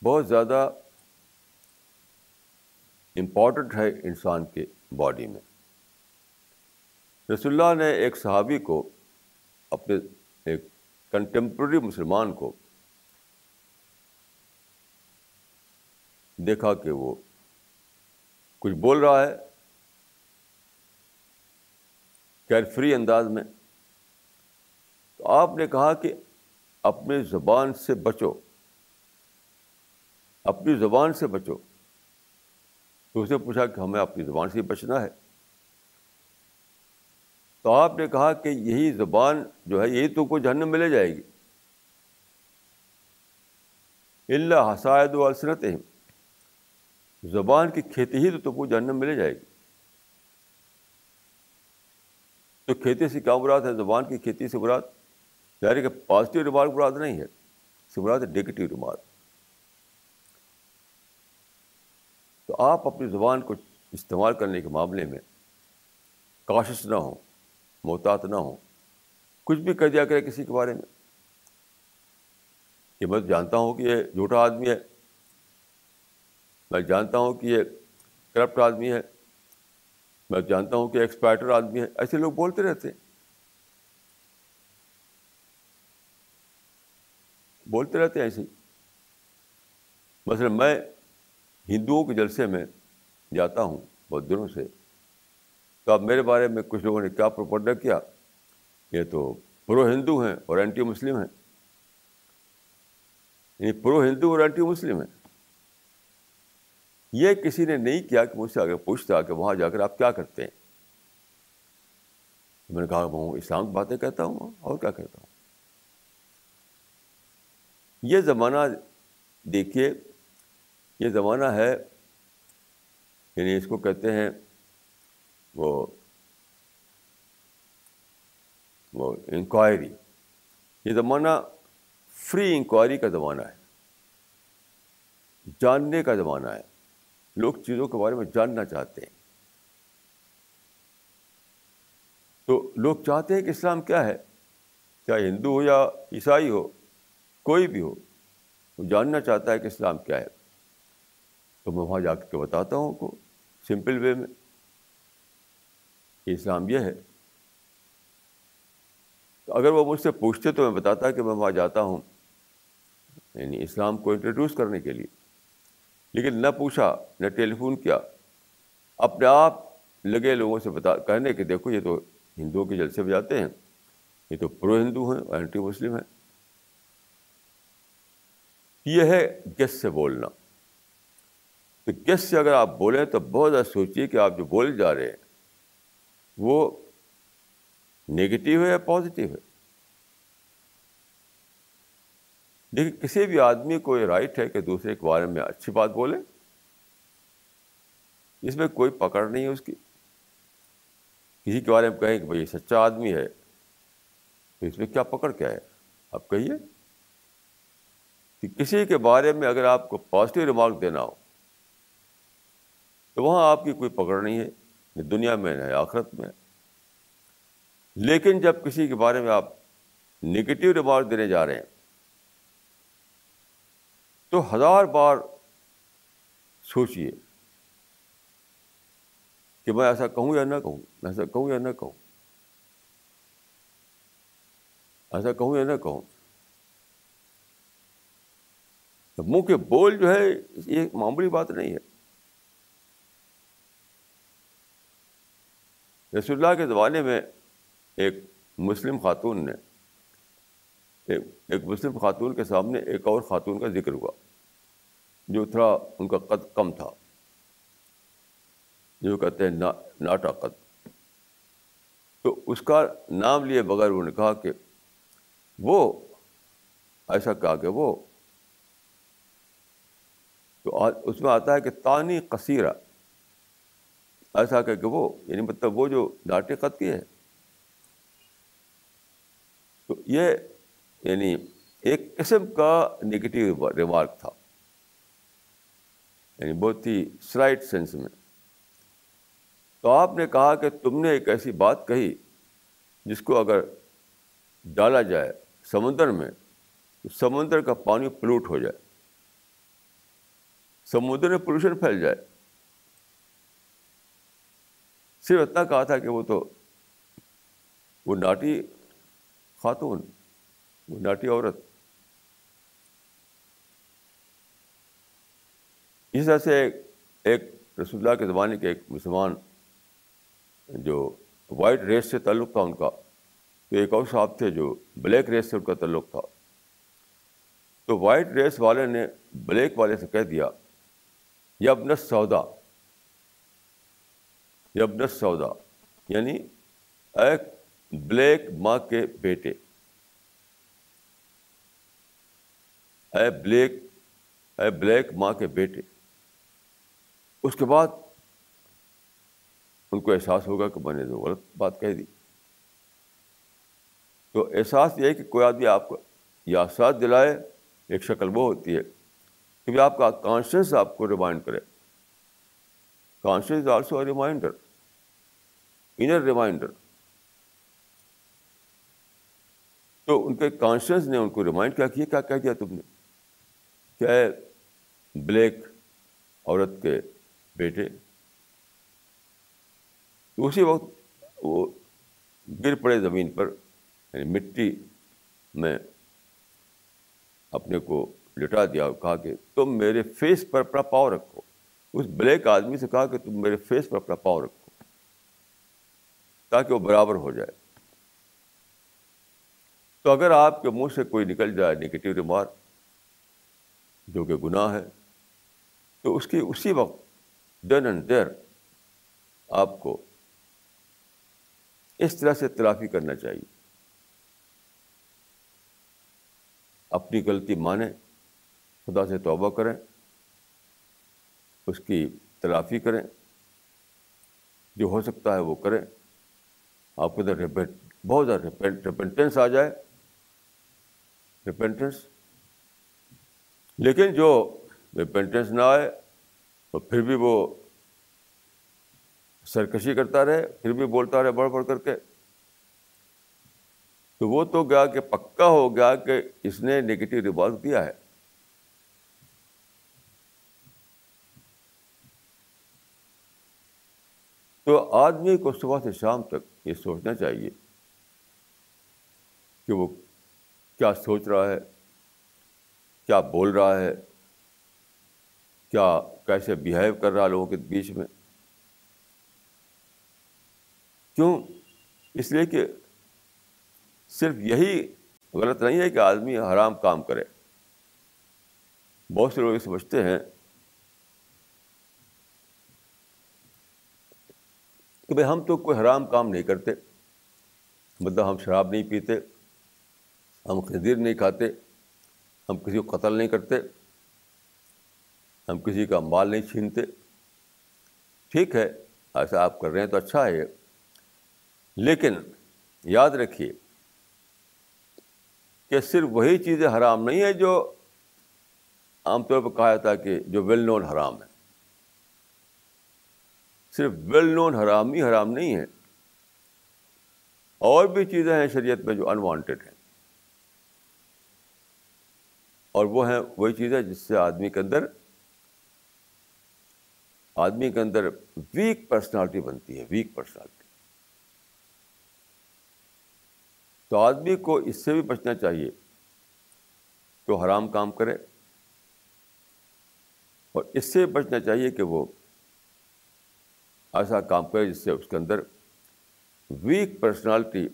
Speaker 1: بہت زیادہ امپورٹنٹ ہے انسان کے باڈی میں۔ رسول اللہ نے ایک صحابی کو اپنے ایک کنٹمپرری مسلمان کو دیکھا کہ وہ کچھ بول رہا ہے کیئر فری انداز میں۔ تو آپ نے کہا کہ اپنی زبان سے بچو۔ اپنی زبان سے بچو۔ تو اسے پوچھا کہ ہمیں اپنی زبان سے بچنا ہے۔ تو آپ نے کہا کہ یہی زبان جو ہے، یہی تو کو جہنم میں لے جائے گی۔ اللہ حسائد و السنت زبان کی کھیتی ہی تو تم کو جہنم میں لے جائے گی۔ تو کھیتی سے کیا مراد ہے؟ زبان کی کھیتی سے مراد؟ یعنی کہ پازیٹیو ریمارک مراد نہیں ہے سے مراد ہے نگیٹیو ریمارک تو آپ اپنی زبان کو استعمال کرنے کے معاملے میں کاشش نہ ہوں، محتاط نہ ہوں۔ کچھ بھی کر دیا کرے کسی کے بارے میں۔ کہ میں جانتا ہوں کہ یہ جھوٹا آدمی ہے۔ میں جانتا ہوں کہ یہ کرپٹ آدمی ہے، میں جانتا ہوں کہ ایکسپائٹر آدمی ہے، ایسے لوگ بولتے رہتے ہیں۔ بولتے رہتے ہیں ایسے مثلاً میں ہندوؤں کے جلسے میں جاتا ہوں بہت دنوں سے، تو اب میرے بارے میں کچھ لوگوں نے کیا پروپرڈا کیا؟ یہ تو پرو ہندو ہیں اور اینٹی مسلم ہیں۔ یعنی پرو ہندو اور اینٹی مسلم ہیں۔ یہ کسی نے نہیں کیا کہ مجھ سے اگر پوچھتا کہ وہاں جا کر آپ کیا کرتے ہیں؟ میں نے کہا وہ اسلام کی باتیں کہتا ہوں اور کیا کہتا ہوں؟ یہ زمانہ دیکھیے، یہ زمانہ ہے یعنی اس کو کہتے ہیں وہ وہ انکوائری۔ یہ زمانہ فری انکوائری کا زمانہ ہے، جاننے کا زمانہ ہے۔ لوگ چیزوں کے بارے میں جاننا چاہتے ہیں۔ تو لوگ چاہتے ہیں کہ اسلام کیا ہے؟ چاہے ہندو ہو یا عیسائی ہو، کوئی بھی ہو، وہ جاننا چاہتا ہے کہ اسلام کیا ہے۔ تو میں وہاں جا کے بتاتا ہوں کو سمپل وے میں کہ اسلام یہ ہے۔ تو اگر وہ مجھ سے پوچھتے تو میں بتاتا کہ میں وہاں جاتا ہوں یعنی اسلام کو انٹروڈیوس کرنے کے لیے۔ لیکن نہ پوچھا، نہ ٹیلی فون کیا۔ اپنے آپ لگے لوگوں سے بتا، کہنے کہ دیکھو، یہ تو ہندوؤں کے جلسے میں جاتے ہیں۔ یہ تو پرو ہندو ہیں اینٹی مسلم ہیں۔ یہ ہے گیس سے بولنا۔ تو گیس سے اگر آپ بولیں تو بہت زیادہ سوچیے کہ آپ جو بولے جا رہے ہیں وہ نگیٹیو ہے یا پازیٹیو ہے۔ لیکن کسی بھی آدمی کو یہ رائٹ ہے کہ دوسرے کے بارے میں اچھی بات بولے اس میں کوئی پکڑ نہیں ہے اس کی۔ کسی کے بارے میں کہیں کہ بھائی سچا آدمی ہے، تو اس میں کیا پکڑ کیا ہے؟ آپ کہیے۔ کہ کسی کے بارے میں اگر آپ کو پازیٹیو ریمارک دینا ہو، تو وہاں آپ کی کوئی پکڑ نہیں ہے، نہ دنیا میں، نہ آخرت میں۔ لیکن جب کسی کے بارے میں آپ نگیٹیو ریمارک دینے جا رہے ہیں تو ہزار بار سوچیے کہ میں ایسا کہوں یا نہ کہوں، میں ایسا کہوں یا نہ کہوں۔ ایسا کہوں یا نہ کہوں۔ منہ کے بول جو ہے، یہ معمولی بات نہیں ہے۔ رسول اللہ کے زمانے میں ایک مسلم خاتون نے، ایک مسلم خاتون کے سامنے ایک اور خاتون کا ذکر ہوا۔ جو تھوڑا ان کا قد کم تھا۔ جو کہتے ہیں نا، ناٹا قد۔ تو اس کا نام لیے بغیر انہوں نے کہا کہ وہ، ایسا کہا کہ وہ۔ تو اس میں آتا ہے کہ تانی کثیرہ ایسا کہ وہ یعنی مطلب وہ جو ناٹے قد کی ہے۔ تو یہ یعنی ایک قسم کا نگیٹو ریمارک تھا۔ یعنی بہت ہی سلائٹ سینس میں۔ تو آپ نے کہا کہ تم نے ایک ایسی بات کہی جس کو اگر ڈالا جائے سمندر میں تو سمندر کا پانی پلوٹ ہو جائے۔ سمندر میں پولوشن پھیل جائے۔ صرف اتنا کہا تھا کہ وہ تو وہ ناٹی خاتون، وہ ناٹی عورت۔ اس طرح سے ایک رسول اللہ کے زمانے کے ایک مسلمان جو وائٹ ریس سے تعلق تھا ان کا، تو ایک اور صاحب تھے جو بلیک ریس سے ان کا تعلق تھا۔ تو وائٹ ریس والے نے بلیک والے سے کہہ دیا یہ یبنس سودا یبنس سودا یعنی ایک بلیک ماں کے بیٹے۔ اے بلیک اے بلیک ماں کے بیٹے۔ اس کے بعد ان کو احساس ہوگا کہ میں نے تو غلط بات کہہ دی۔ تو احساس یہ ہے کہ کوئی آدمی آپ کو یا ساتھ دلائے، ایک شکل وہ ہوتی ہے کہ آپ کا کانشیس آپ کو ریمائنڈ کرے۔ Conscience is also a reminder inner reminder تو ان کے کانشیس نے ان کو ریمائنڈ کیا کیا کیا کہہ دیا تم نے؟ کیا بلیک عورت کے بیٹے۔ تو اسی وقت وہ گر پڑے زمین پر یعنی مٹی میں اپنے کو لٹا دیا اور کہا کہ تم میرے فیس پر اپنا پاؤ رکھو۔ اس بلیک آدمی سے کہا کہ تم میرے فیس پر اپنا پاؤ رکھو تاکہ وہ برابر ہو جائے۔ تو اگر آپ کے منہ سے کوئی نکل جائے نگیٹو ریمارک جو کہ گناہ ہے، تو اس کی اسی وقت دین اینڈ دیر آپ کو اس طرح سے تلافی کرنا چاہیے۔ اپنی غلطی مانیں، خدا سے توبہ کریں، اس کی تلافی کریں۔ جو ہو سکتا ہے وہ کریں۔ آپ کو ادھر بہت زیادہ ریپینٹنس آ جائے۔ ریپینٹنس لیکن جو ریپینٹنس نہ آئے تو پھر بھی وہ سرکشی کرتا رہے، پھر بھی بولتا رہے بڑھ بڑھ کر کے۔ تو وہ تو گیا کہ پکا ہو گیا کہ اس نے نگیٹو ریمارک دیا ہے۔ تو آدمی کو صبح سے شام تک یہ سوچنا چاہیے کہ وہ کیا سوچ رہا ہے، کیا بول رہا ہے۔ کیا کیسے بیہیو کر رہا لوگوں کے بیچ میں؟ کیوں؟ اس لیے کہ صرف یہی غلط نہیں ہے کہ آدمی حرام کام کرے۔ بہت سے لوگ یہ سمجھتے ہیں کہ بھائی ہم تو کوئی حرام کام نہیں کرتے مطلب ہم شراب نہیں پیتے، ہم خدیر نہیں کھاتے، ہم کسی کو قتل نہیں کرتے۔ ہم کسی کا مال نہیں چھینتے۔ ٹھیک ہے، ایسا آپ کر رہے ہیں تو اچھا ہے۔ لیکن یاد رکھیے کہ صرف وہی چیزیں حرام نہیں ہیں جو عام طور پہ کہا جاتا ہے کہ جو ویل نون حرام ہے صرف ویل نون حرام ہی حرام نہیں ہے اور بھی چیزیں ہیں شریعت میں جو انوانٹیڈ ہیں۔ اور وہ ہیں وہی چیزیں جس سے آدمی کے اندر آدمی کے اندر ویک پرسنالٹی بنتی ہے ویک پرسنالٹی تو آدمی کو اس سے بھی بچنا چاہیے کہ وہ حرام کام کرے اور اس سے بچنا چاہیے کہ وہ ایسا کام کرے جس سے اس کے اندر ویک پرسنالٹی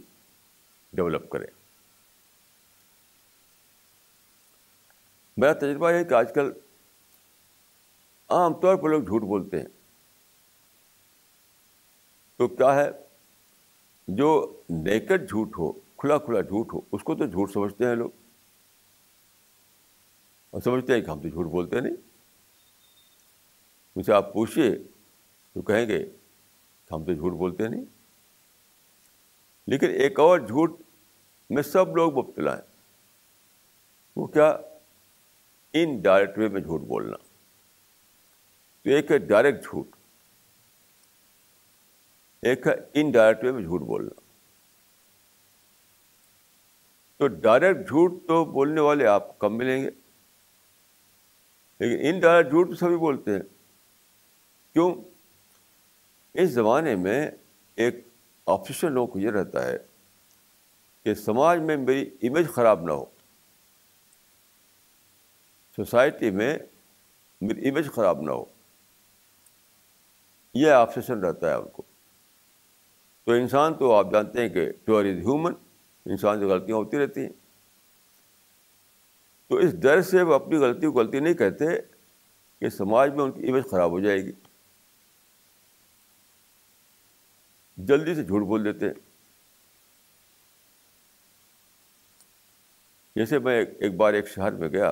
Speaker 1: ڈیولپ کرے۔ میرا تجربہ یہ کہ آج کل عام طور پر لوگ جھوٹ بولتے ہیں۔ تو کیا ہے؟ جو نیکٹ جھوٹ ہو، کھلا کھلا جھوٹ ہو، اس کو تو جھوٹ سمجھتے ہیں لوگ۔ اور سمجھتے ہیں کہ ہم تو جھوٹ بولتے نہیں۔ مجھ سے آپ پوچھیے تو کہیں گے کہ ہم تو جھوٹ بولتے نہیں۔ لیکن ایک اور جھوٹ میں سب لوگ مبتلا ہیں۔ وہ کیا؟ ان ڈائریکٹ وے میں جھوٹ بولنا۔ تو ایک ہے ڈائریکٹ جھوٹ۔ ایک ہے ان ڈائریکٹ وے میں جھوٹ بولنا۔ تو ڈائریکٹ جھوٹ تو بولنے والے آپ کم ملیں گے۔ لیکن ان ڈائریکٹ جھوٹ تو سبھی بولتے ہیں۔ کیوں؟ اس زمانے میں ایک آپشن لوگوں کو یہ رہتا ہے کہ سماج میں میری امیج خراب نہ ہو۔ سوسائٹی میں میری امیج خراب نہ ہو۔ یہ آپسیشن رہتا ہے ان کو۔ تو انسان تو آپ جانتے ہیں کہ پیور از ہیومن انسان سے غلطیاں ہوتی رہتی ہیں۔ تو اس ڈر سے وہ اپنی غلطی کو غلطی نہیں کہتے کہ سماج میں ان کی امیج خراب ہو جائے گی۔ جلدی سے جھوٹ بول دیتے ہیں۔ جیسے میں ایک بار ایک شہر میں گیا،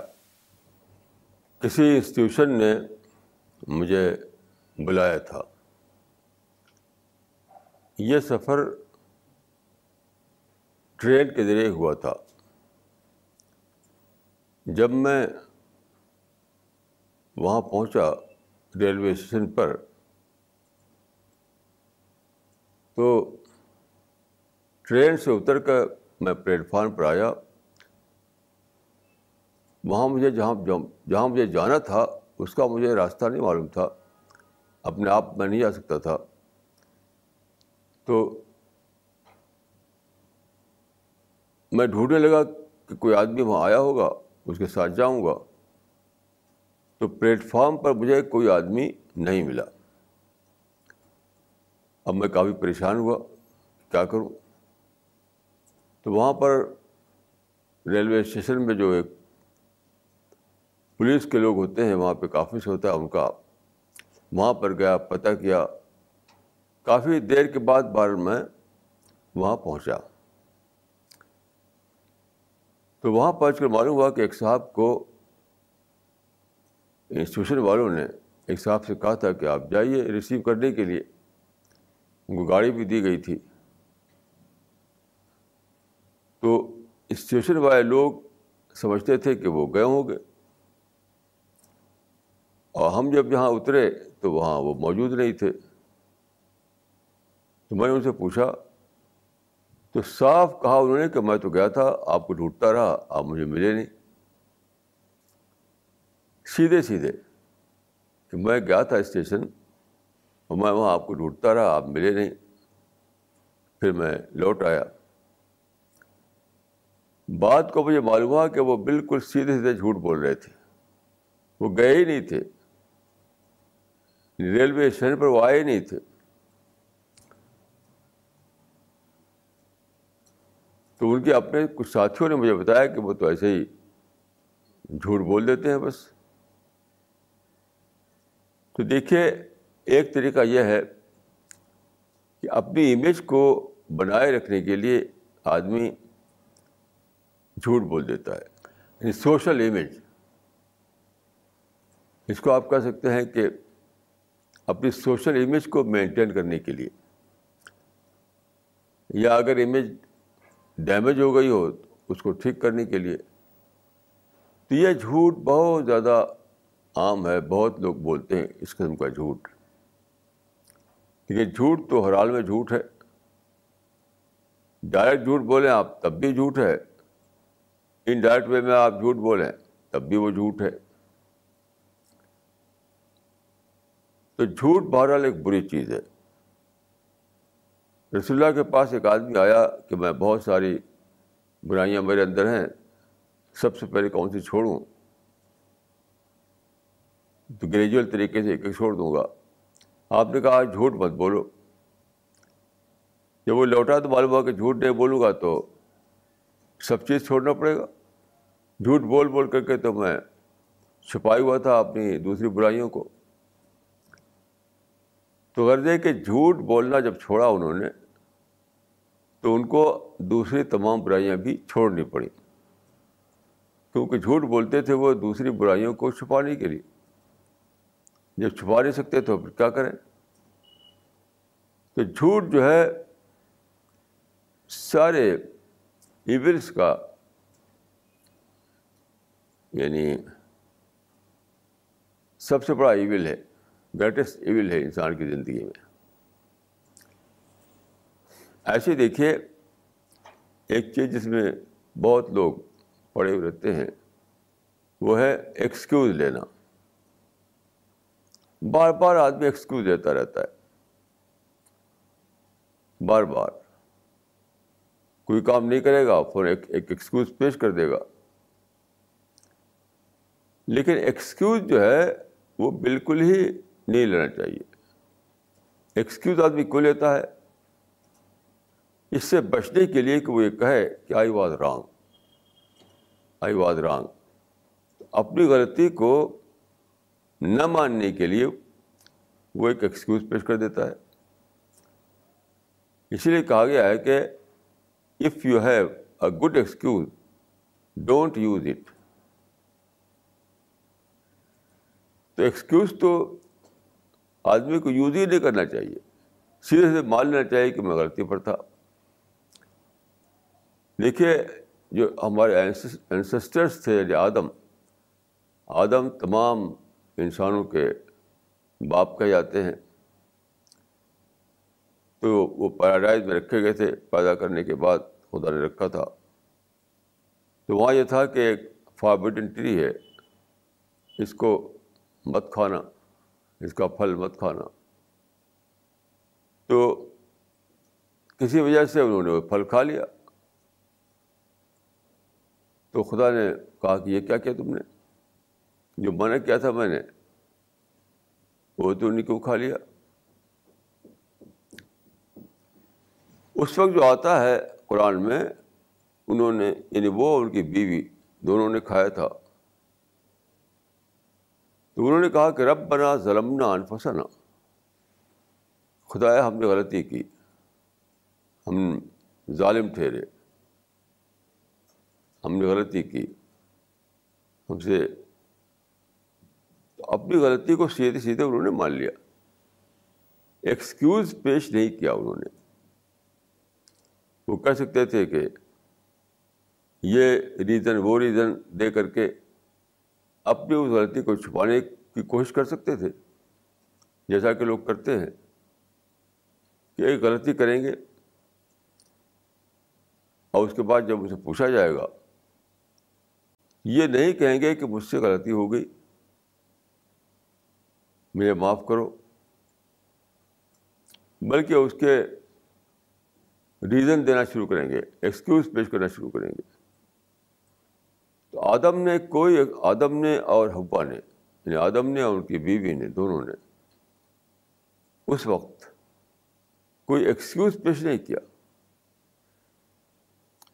Speaker 1: کسی انسٹیٹیوشن نے مجھے بلایا تھا۔ یہ سفر ٹرین کے ذریعے ہوا تھا۔ جب میں وہاں پہنچا ریلوے اسٹیشن پر، تو ٹرین سے اتر کر میں پلیٹ فارم پر آیا۔ وہاں مجھے جہاں جہاں مجھے جانا تھا، اس کا مجھے راستہ نہیں معلوم تھا۔ اپنے آپ میں نہیں جا سکتا تھا۔ تو میں ڈھونڈنے لگا کہ کوئی آدمی وہاں آیا ہوگا، اس کے ساتھ جاؤں گا۔ تو پلیٹ فارم پر مجھے کوئی آدمی نہیں ملا۔ اب میں کافی پریشان ہوا، کیا کروں؟ تو وہاں پر ریلوے اسٹیشن میں جو ایک پولیس کے لوگ ہوتے ہیں، وہاں پہ کافی سے ہوتا ہے، ان کا وہاں پر گیا، پتہ کیا، کافی دیر کے بعد بار میں وہاں پہنچا۔ تو وہاں پہنچ کر معلوم ہوا کہ ایک صاحب کو انسٹیٹیوشن والوں نے ایک صاحب سے کہا تھا کہ آپ جائیے ریسیو کرنے کے لیے۔ ان کو گاڑی بھی دی گئی تھی۔ تو اسٹیشن والے لوگ سمجھتے تھے کہ وہ گئے ہوں گے۔ اور ہم جب یہاں اترے تو وہاں وہ موجود نہیں تھے۔ تو میں نے ان سے پوچھا، تو صاف کہا انہوں نے کہ میں تو گیا تھا، آپ کو ڈھونڈتا رہا، آپ مجھے ملے نہیں۔ سیدھے سیدھے کہ میں گیا تھا اسٹیشن، اور میں وہاں آپ کو ڈھونڈتا رہا، آپ ملے نہیں۔ پھر میں لوٹ آیا۔ بات کو مجھے معلوم ہوا کہ وہ بالکل سیدھے سیدھے جھوٹ بول رہے تھے۔ وہ گئے ہی نہیں تھے۔ ریلوے اسٹیشن پر وہ آئے نہیں تھے۔ تو ان کے اپنے کچھ ساتھیوں نے مجھے بتایا کہ وہ تو ایسے ہی جھوٹ بول دیتے ہیں بس۔ تو دیکھیے، ایک طریقہ یہ ہے کہ اپنی امیج کو بنائے رکھنے کے لیے آدمی جھوٹ بول دیتا ہے یعنی سوشل امیج اس کو آپ کہہ سکتے ہیں کہ اپنی سوشل امیج کو مینٹین کرنے کے لیے۔ یا اگر امیج ڈیمیج ہو گئی ہو، اس کو ٹھیک کرنے کے لیے۔ تو یہ جھوٹ بہت زیادہ عام ہے، بہت لوگ بولتے ہیں اس قسم کا جھوٹ۔ لیکن جھوٹ تو ہر حال میں جھوٹ ہے۔ ڈائریکٹ جھوٹ بولیں آپ تب بھی جھوٹ ہے۔ انڈائریکٹ وے میں آپ جھوٹ بولیں تب بھی وہ جھوٹ ہے۔ تو جھوٹ بہرحال ایک بری چیز ہے۔ رسول اللہ کے پاس ایک آدمی آیا کہ میں بہت ساری برائیاں میرے اندر ہیں، سب سے پہلے کون سی چھوڑوں؟ تو گریجول طریقے سے ایک ایک چھوڑ دوں گا۔ آپ نے کہا جھوٹ مت بولو۔ جب وہ لوٹا تو معلوم ہوا کہ جھوٹ نہیں بولوں گا تو سب چیز چھوڑنا پڑے گا۔ جھوٹ بول بول کر کے تو میں چھپائی ہوا تھا اپنی دوسری برائیوں کو۔ تو غرض ہے کہ جھوٹ بولنا جب چھوڑا انہوں نے، تو ان کو دوسری تمام برائیاں بھی چھوڑنی پڑیں کیونکہ جھوٹ بولتے تھے وہ دوسری برائیوں کو چھپانے کے لیے۔ جب چھپا نہیں سکتے تو پھر کیا کریں؟ تو جھوٹ جو ہے، سارے ایونٹس کا یعنی سب سے بڑا ایول ہے۔ گریٹسٹ ایول ہے انسان کی زندگی میں ایسے دیکھیے ایک چیز جس میں بہت لوگ پڑے ہوئے رہتے ہیں وہ ہے ایکسکیوز لینا بار بار آدمی ایکسکیوز دیتا رہتا ہے بار بار کوئی کام نہیں کرے گا فون ایک ایکسکیوز پیش کر دے گا لیکن ایکسکیوز جو ہے وہ بالکل ہی نہیں لینا چاہیے۔ ایکسکیوز آدمی کو لیتا ہے۔ اس سے بچنے کے لیے کہ وہ یہ کہے کہ I was wrong. I was wrong. اپنی غلطی کو نہ ماننے کے لیے وہ ایک ایکسکیوز پیش کر دیتا ہے۔ اسی لیے کہا گیا ہے کہ if you have a good excuse don't use it تو ایکسکیوز تو آدمی کو یوز ہی نہیں کرنا چاہیے۔ سیدھے سے مان لینا چاہیے کہ میں غلطی پر تھا۔ دیکھیے، جو ہمارے اینسسٹرس تھے یعنی آدم آدم تمام انسانوں کے باپ کہے جاتے ہیں۔ تو وہ پیراڈائز میں رکھے گئے تھے، پیدا کرنے کے بعد خدا نے رکھا تھا۔ تو وہاں یہ تھا کہ ایک فاربڈن ٹری ہے۔ اس کو مت کھانا۔ اس کا پھل مت کھانا۔ تو کسی وجہ سے انہوں نے وہ پھل کھا لیا۔ تو خدا نے کہا کہ یہ کیا کیا تم نے؟ جو منع کیا تھا میں نے، وہ تو انہیں کیوں کھا لیا۔ اس وقت جو آتا ہے قرآن میں، انہوں نے یعنی وہ اور ان کی بیوی دونوں نے کھایا تھا۔ تو انہوں نے کہا کہ رب بنا ظلمنا انفسنا۔ خدایا، ہم نے غلطی کی۔ ہم ظالم ٹھہرے۔ ہم نے غلطی کی۔ ہم سے اپنی غلطی کو سیدھے سیدھے انہوں نے مان لیا۔ ایکسکیوز پیش نہیں کیا انہوں نے۔ وہ کہہ سکتے تھے کہ یہ ریزن وہ ریزن دے کر کے اپنی اس غلطی کو چھپانے کی کوشش کر سکتے تھے۔ جیسا کہ لوگ کرتے ہیں کہ ایک غلطی کریں گے اور اس کے بعد جب اسے پوچھا جائے گا، یہ نہیں کہیں گے کہ مجھ سے غلطی ہو گئی۔ مجھے معاف کرو۔ بلکہ اس کے ریزن دینا شروع کریں گے، ایکسکیوز پیش کرنا شروع کریں گے۔ تو آدم نے کوئی آدم نے اور حبا نے یعنی آدم نے اور ان کی بیوی نے، دونوں نے اس وقت کوئی ایکسکیوز پیش نہیں کیا۔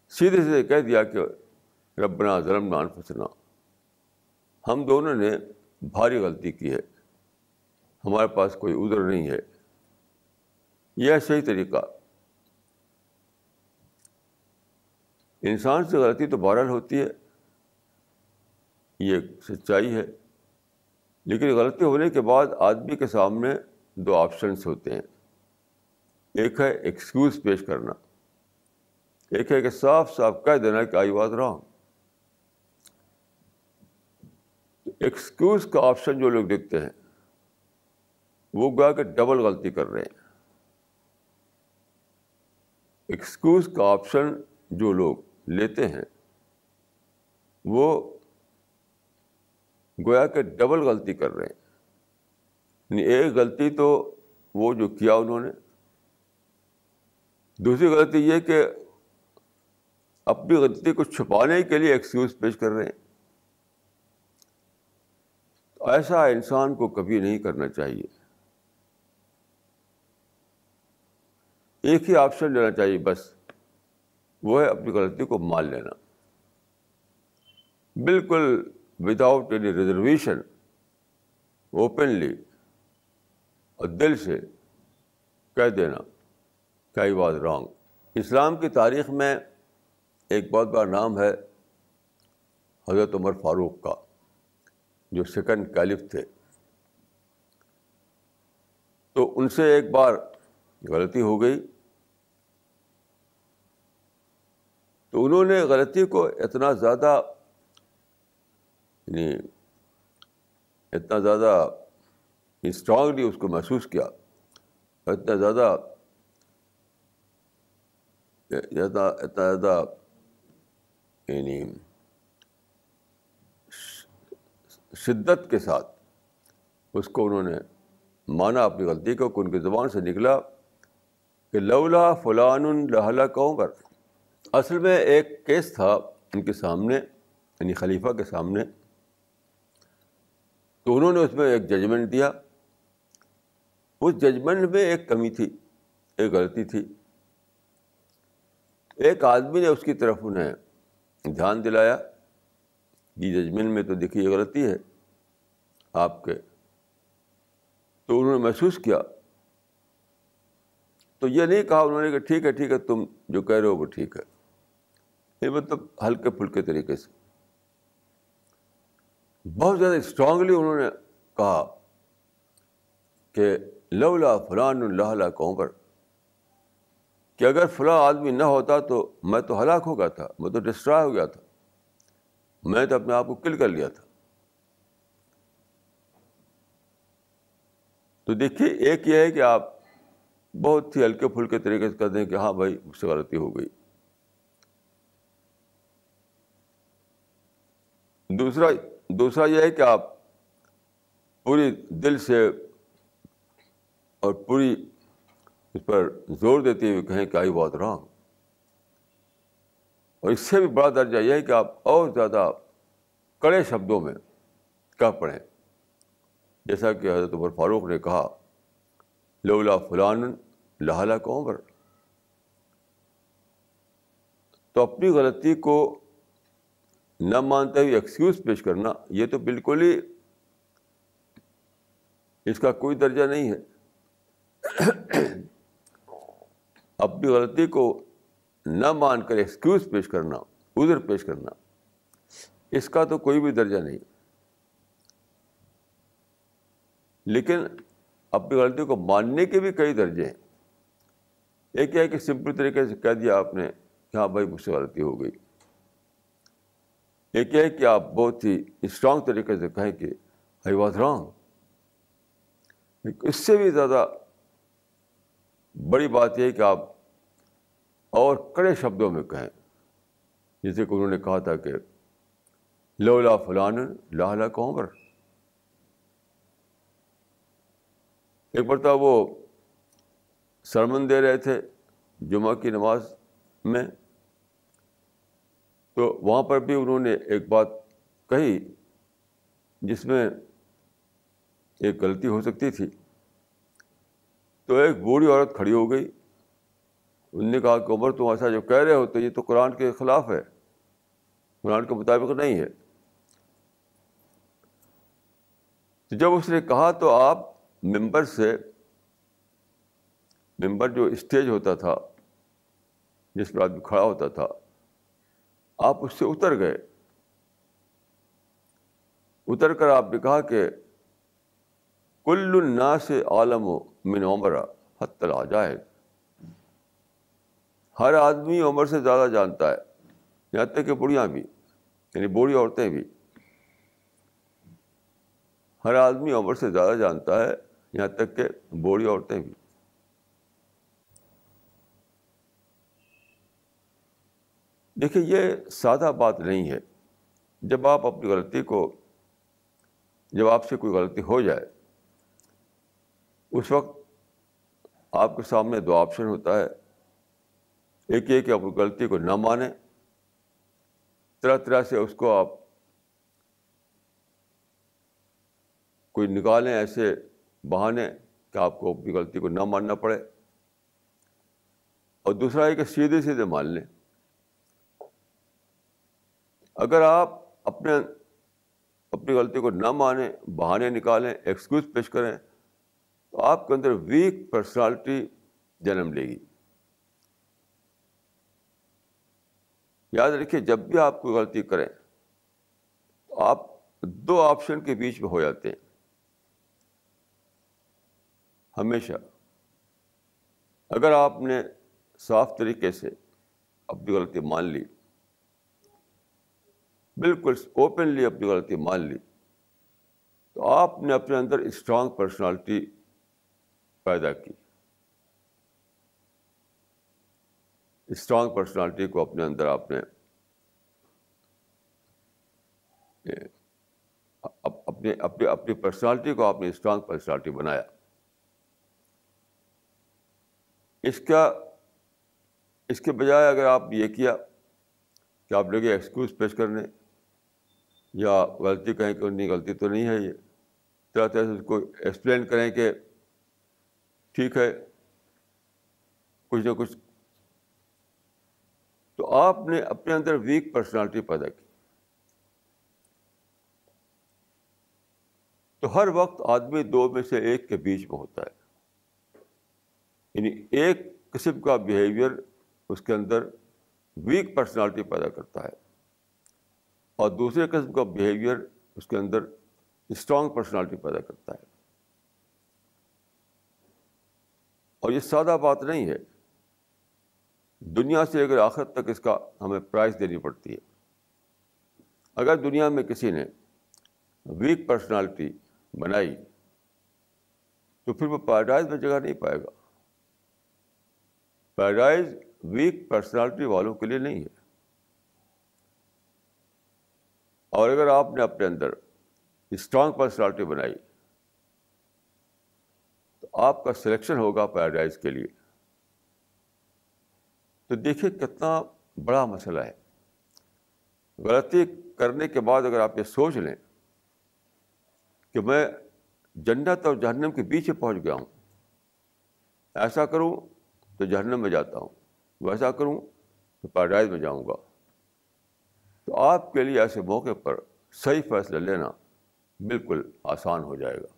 Speaker 1: سیدھے سیدھے کہہ دیا کہ ربنا ظلم نان پھنسنا ہم دونوں نے بھاری غلطی کی ہے، ہمارے پاس کوئی ادر نہیں ہے۔ یہ صحیح طریقہ۔ انسان سے غلطی تو بہرحال ہوتی ہے۔ یہ سچائی ہے۔ لیکن غلطی ہونے کے بعد آدمی کے سامنے دو آپشنس ہوتے ہیں۔ ایک ہے ایکسکیوز پیش کرنا۔ ایک ہے کہ صاف صاف کہہ دینا کہ آئی بات رہا ایکسکیوز کا آپشن جو لوگ دیکھتے ہیں، وہ گویا کہ ڈبل غلطی کر رہے ہیں۔ ایکسکیوز کا آپشن جو لوگ لیتے ہیں، وہ گویا کہ ڈبل غلطی کر رہے ہیں۔ یعنی ایک غلطی تو وہ جو کیا انہوں نے، دوسری غلطی یہ کہ اپنی غلطی کو چھپانے کے لیے ایکسکیوز پیش کر رہے ہیں۔ ایسا انسان کو کبھی نہیں کرنا چاہیے۔ ایک ہی آپشن لینا چاہیے بس، وہ ہے اپنی غلطی کو مان لینا۔ بالکل وداؤٹ اینی ریزرویشن اوپنلی اور دل سے کہہ دینا کہ آئی واز رانگ اسلام کی تاریخ میں ایک بہت بڑا نام ہے حضرت عمر فاروق کا، جو سیکنڈ کیلف تھے۔ تو ان سے ایک بار غلطی ہو گئی۔ تو انہوں نے غلطی کو اتنا زیادہ یعنی اتنا زیادہ اسٹرانگلی اس کو محسوس کیا اتنا زیادہ اتنا اتنا زیادہ یعنی شدت کے ساتھ اس کو انہوں نے مانا اپنی غلطی کو ان کی زبان سے نکلا کہ لولا فلان الحلہ کہوں پر۔ اصل میں ایک کیس تھا ان کے سامنے یعنی خلیفہ کے سامنے۔ تو انہوں نے اس میں ایک ججمنٹ دیا۔ اس ججمنٹ میں ایک کمی تھی، ایک غلطی تھی۔ ایک آدمی نے اس کی طرف انہیں دھیان دلایا۔ یہ ججمنٹ میں تو دیکھیے یہ غلطی ہے آپ کے۔ تو انہوں نے محسوس کیا۔ تو یہ نہیں کہا انہوں نے کہ ٹھیک ہے ٹھیک ہے، تم جو کہہ رہے ہو وہ ٹھیک ہے۔ یہ مطلب ہلکے پھلکے طریقے سے۔ بہت زیادہ اسٹرانگلی انہوں نے کہا کہ لولا فلان اللہ قوم پر کہ اگر فلاں آدمی نہ ہوتا تو میں تو ہلاک ہو گیا تھا، میں تو ڈسٹرائے ہو گیا تھا، میں تو اپنے آپ کو کل کر لیا تھا۔ تو دیکھیے، ایک یہ ہے کہ آپ بہت ہی ہلکے پھلکے طریقے سے کر دیں کہ ہاں بھائی، مجھ سے غلطی ہو گئی۔ دوسرا دوسرا یہ ہے کہ آپ پوری دل سے اور پوری اس پر زور دیتے ہوئے کہیں کہ آئی بہت رانگ۔ اور اس سے بھی بڑا درجہ یہ ہے کہ آپ اور زیادہ کڑے شبدوں میں کہہ پڑیں جیسا کہ حضرت عمر فاروق نے کہا، لولا فلان لہلا کو عمر۔ تو اپنی غلطی کو نہ مانتے ہوئے ایکسکیوز پیش کرنا، یہ تو بالکل ہی اس کا کوئی درجہ نہیں ہے۔ اپنی غلطی کو نہ مان کر ایکسکیوز پیش کرنا ادھر پیش کرنا، اس کا تو کوئی بھی درجہ نہیں۔ لیکن اپنی غلطی کو ماننے کے بھی کئی درجے ہیں۔ ایک یہ ہے کہ سمپل طریقے سے کہہ دیا آپ نے کہ ہاں بھائی مجھ سے غلطی ہو گئی۔ ایک یہ ہے کہ آپ بہت ہی اسٹرانگ طریقے سے کہیں کہ آئی واز رانگ اس سے بھی زیادہ بڑی بات یہ ہے کہ آپ اور کڑے شبدوں میں کہیں، جیسے کہ انہوں نے کہا تھا کہ لولا فلان لاہلا کو عمر۔ ایک مرتبہ وہ سرمن دے رہے تھے جمعہ کی نماز میں۔ تو وہاں پر بھی انہوں نے ایک بات کہی جس میں ایک غلطی ہو سکتی تھی۔ تو ایک بوڑھی عورت کھڑی ہو گئی۔ انہوں نے کہا کہ عمر تم ایسا جو کہہ رہے ہو تو یہ تو قرآن کے خلاف ہے۔ قرآن کے مطابق نہیں ہے۔ تو جب اس نے کہا تو آپ ممبر سے ممبر جو اسٹیج ہوتا تھا جس پر آدمی کھڑا ہوتا تھا آپ اس سے اتر گئے۔ اتر کر آپ نے کہا کہ کل الناس عالم و من عمر حت جائے ہر آدمی عمر سے زیادہ جانتا ہے، یہاں تک کہ بڑھیاں بھی یعنی بوڑھی عورتیں بھی۔ ہر آدمی عمر سے زیادہ جانتا ہے، یہاں تک کہ بوڑھی عورتیں بھی۔ دیکھیے یہ سادہ بات نہیں ہے۔ جب آپ اپنی غلطی کو، جب آپ سے کوئی غلطی ہو جائے، اس وقت آپ کے سامنے دو آپشن ہوتا ہے۔ ایک یہ کہ اپنی غلطی کو نہ مانیں۔ طرح طرح سے اس کو آپ کوئی نکالیں، ایسے بہانے کہ آپ کو اپنی غلطی کو نہ ماننا پڑے۔ اور دوسرا یہ کہ سیدھے سیدھے مان لیں۔ اگر آپ اپنے اپنی غلطی کو نہ مانیں، بہانے نکالیں ایکسکیوز پیش کریں، تو آپ کے اندر ویک پرسنالٹی جنم لے گی۔ یاد رکھیے، جب بھی آپ کوئی غلطی کریں، تو آپ دو آپشن کے بیچ میں ہو جاتے ہیں۔ ہمیشہ۔ اگر آپ نے صاف طریقے سے اپنی غلطی مان لی بالکل اوپنلی اپنی غلطی مان لی۔ تو آپ نے اپنے اندر اسٹرانگ پرسنالٹی پیدا کی۔ اسٹرانگ پرسنالٹی کو اپنے اندر آپ نے اپنے اپنی اپنی پرسنالٹی کو آپ نے اسٹرانگ پرسنالٹی بنایا۔ اس کا، اس کے بجائے اگر آپ یہ کیا کہ آپ لگے ایکسکیوز پیش کرنے۔ یا غلطی کہیں کہ اتنی غلطی تو نہیں ہے یہ۔ طرح طرح سے اس کو ایکسپلین کریں کہ ٹھیک ہے، کچھ نہ کچھ۔ تو آپ نے اپنے اندر ویک پرسنالٹی پیدا کی۔ تو ہر وقت آدمی دو میں سے ایک کے بیچ میں ہوتا ہے۔ یعنی ایک قسم کا بیہیویئر اس کے اندر ویک پرسنالٹی پیدا کرتا ہے۔ اور دوسرے قسم کا بیہیویئر اس کے اندر اسٹرانگ پرسنالٹی پیدا کرتا ہے۔ اور یہ سادہ بات نہیں ہے۔ دنیا سے اگر آخر تک اس کا ہمیں پرائز دینی پڑتی ہے۔ اگر دنیا میں کسی نے ویک پرسنالٹی بنائی، تو پھر وہ پیراڈائز میں جگہ نہیں پائے گا۔ پیراڈائز ویک پرسنالٹی والوں کے لیے نہیں ہے۔ اور اگر آپ نے اپنے اندر اسٹرانگ پرسنالٹی بنائی، تو آپ کا سلیکشن ہوگا پیراڈائز کے لیے۔ تو دیکھیے کتنا بڑا مسئلہ ہے۔ غلطی کرنے کے بعد اگر آپ یہ سوچ لیں کہ میں جنت اور جہنم کے پیچھے پہنچ گیا ہوں، ایسا کروں تو جہنم میں جاتا ہوں، ویسا کروں تو پیراڈائز میں جاؤں گا۔ تو آپ کے لیے ایسے موقع پر صحیح فیصلہ لینا بالکل آسان ہو جائے گا۔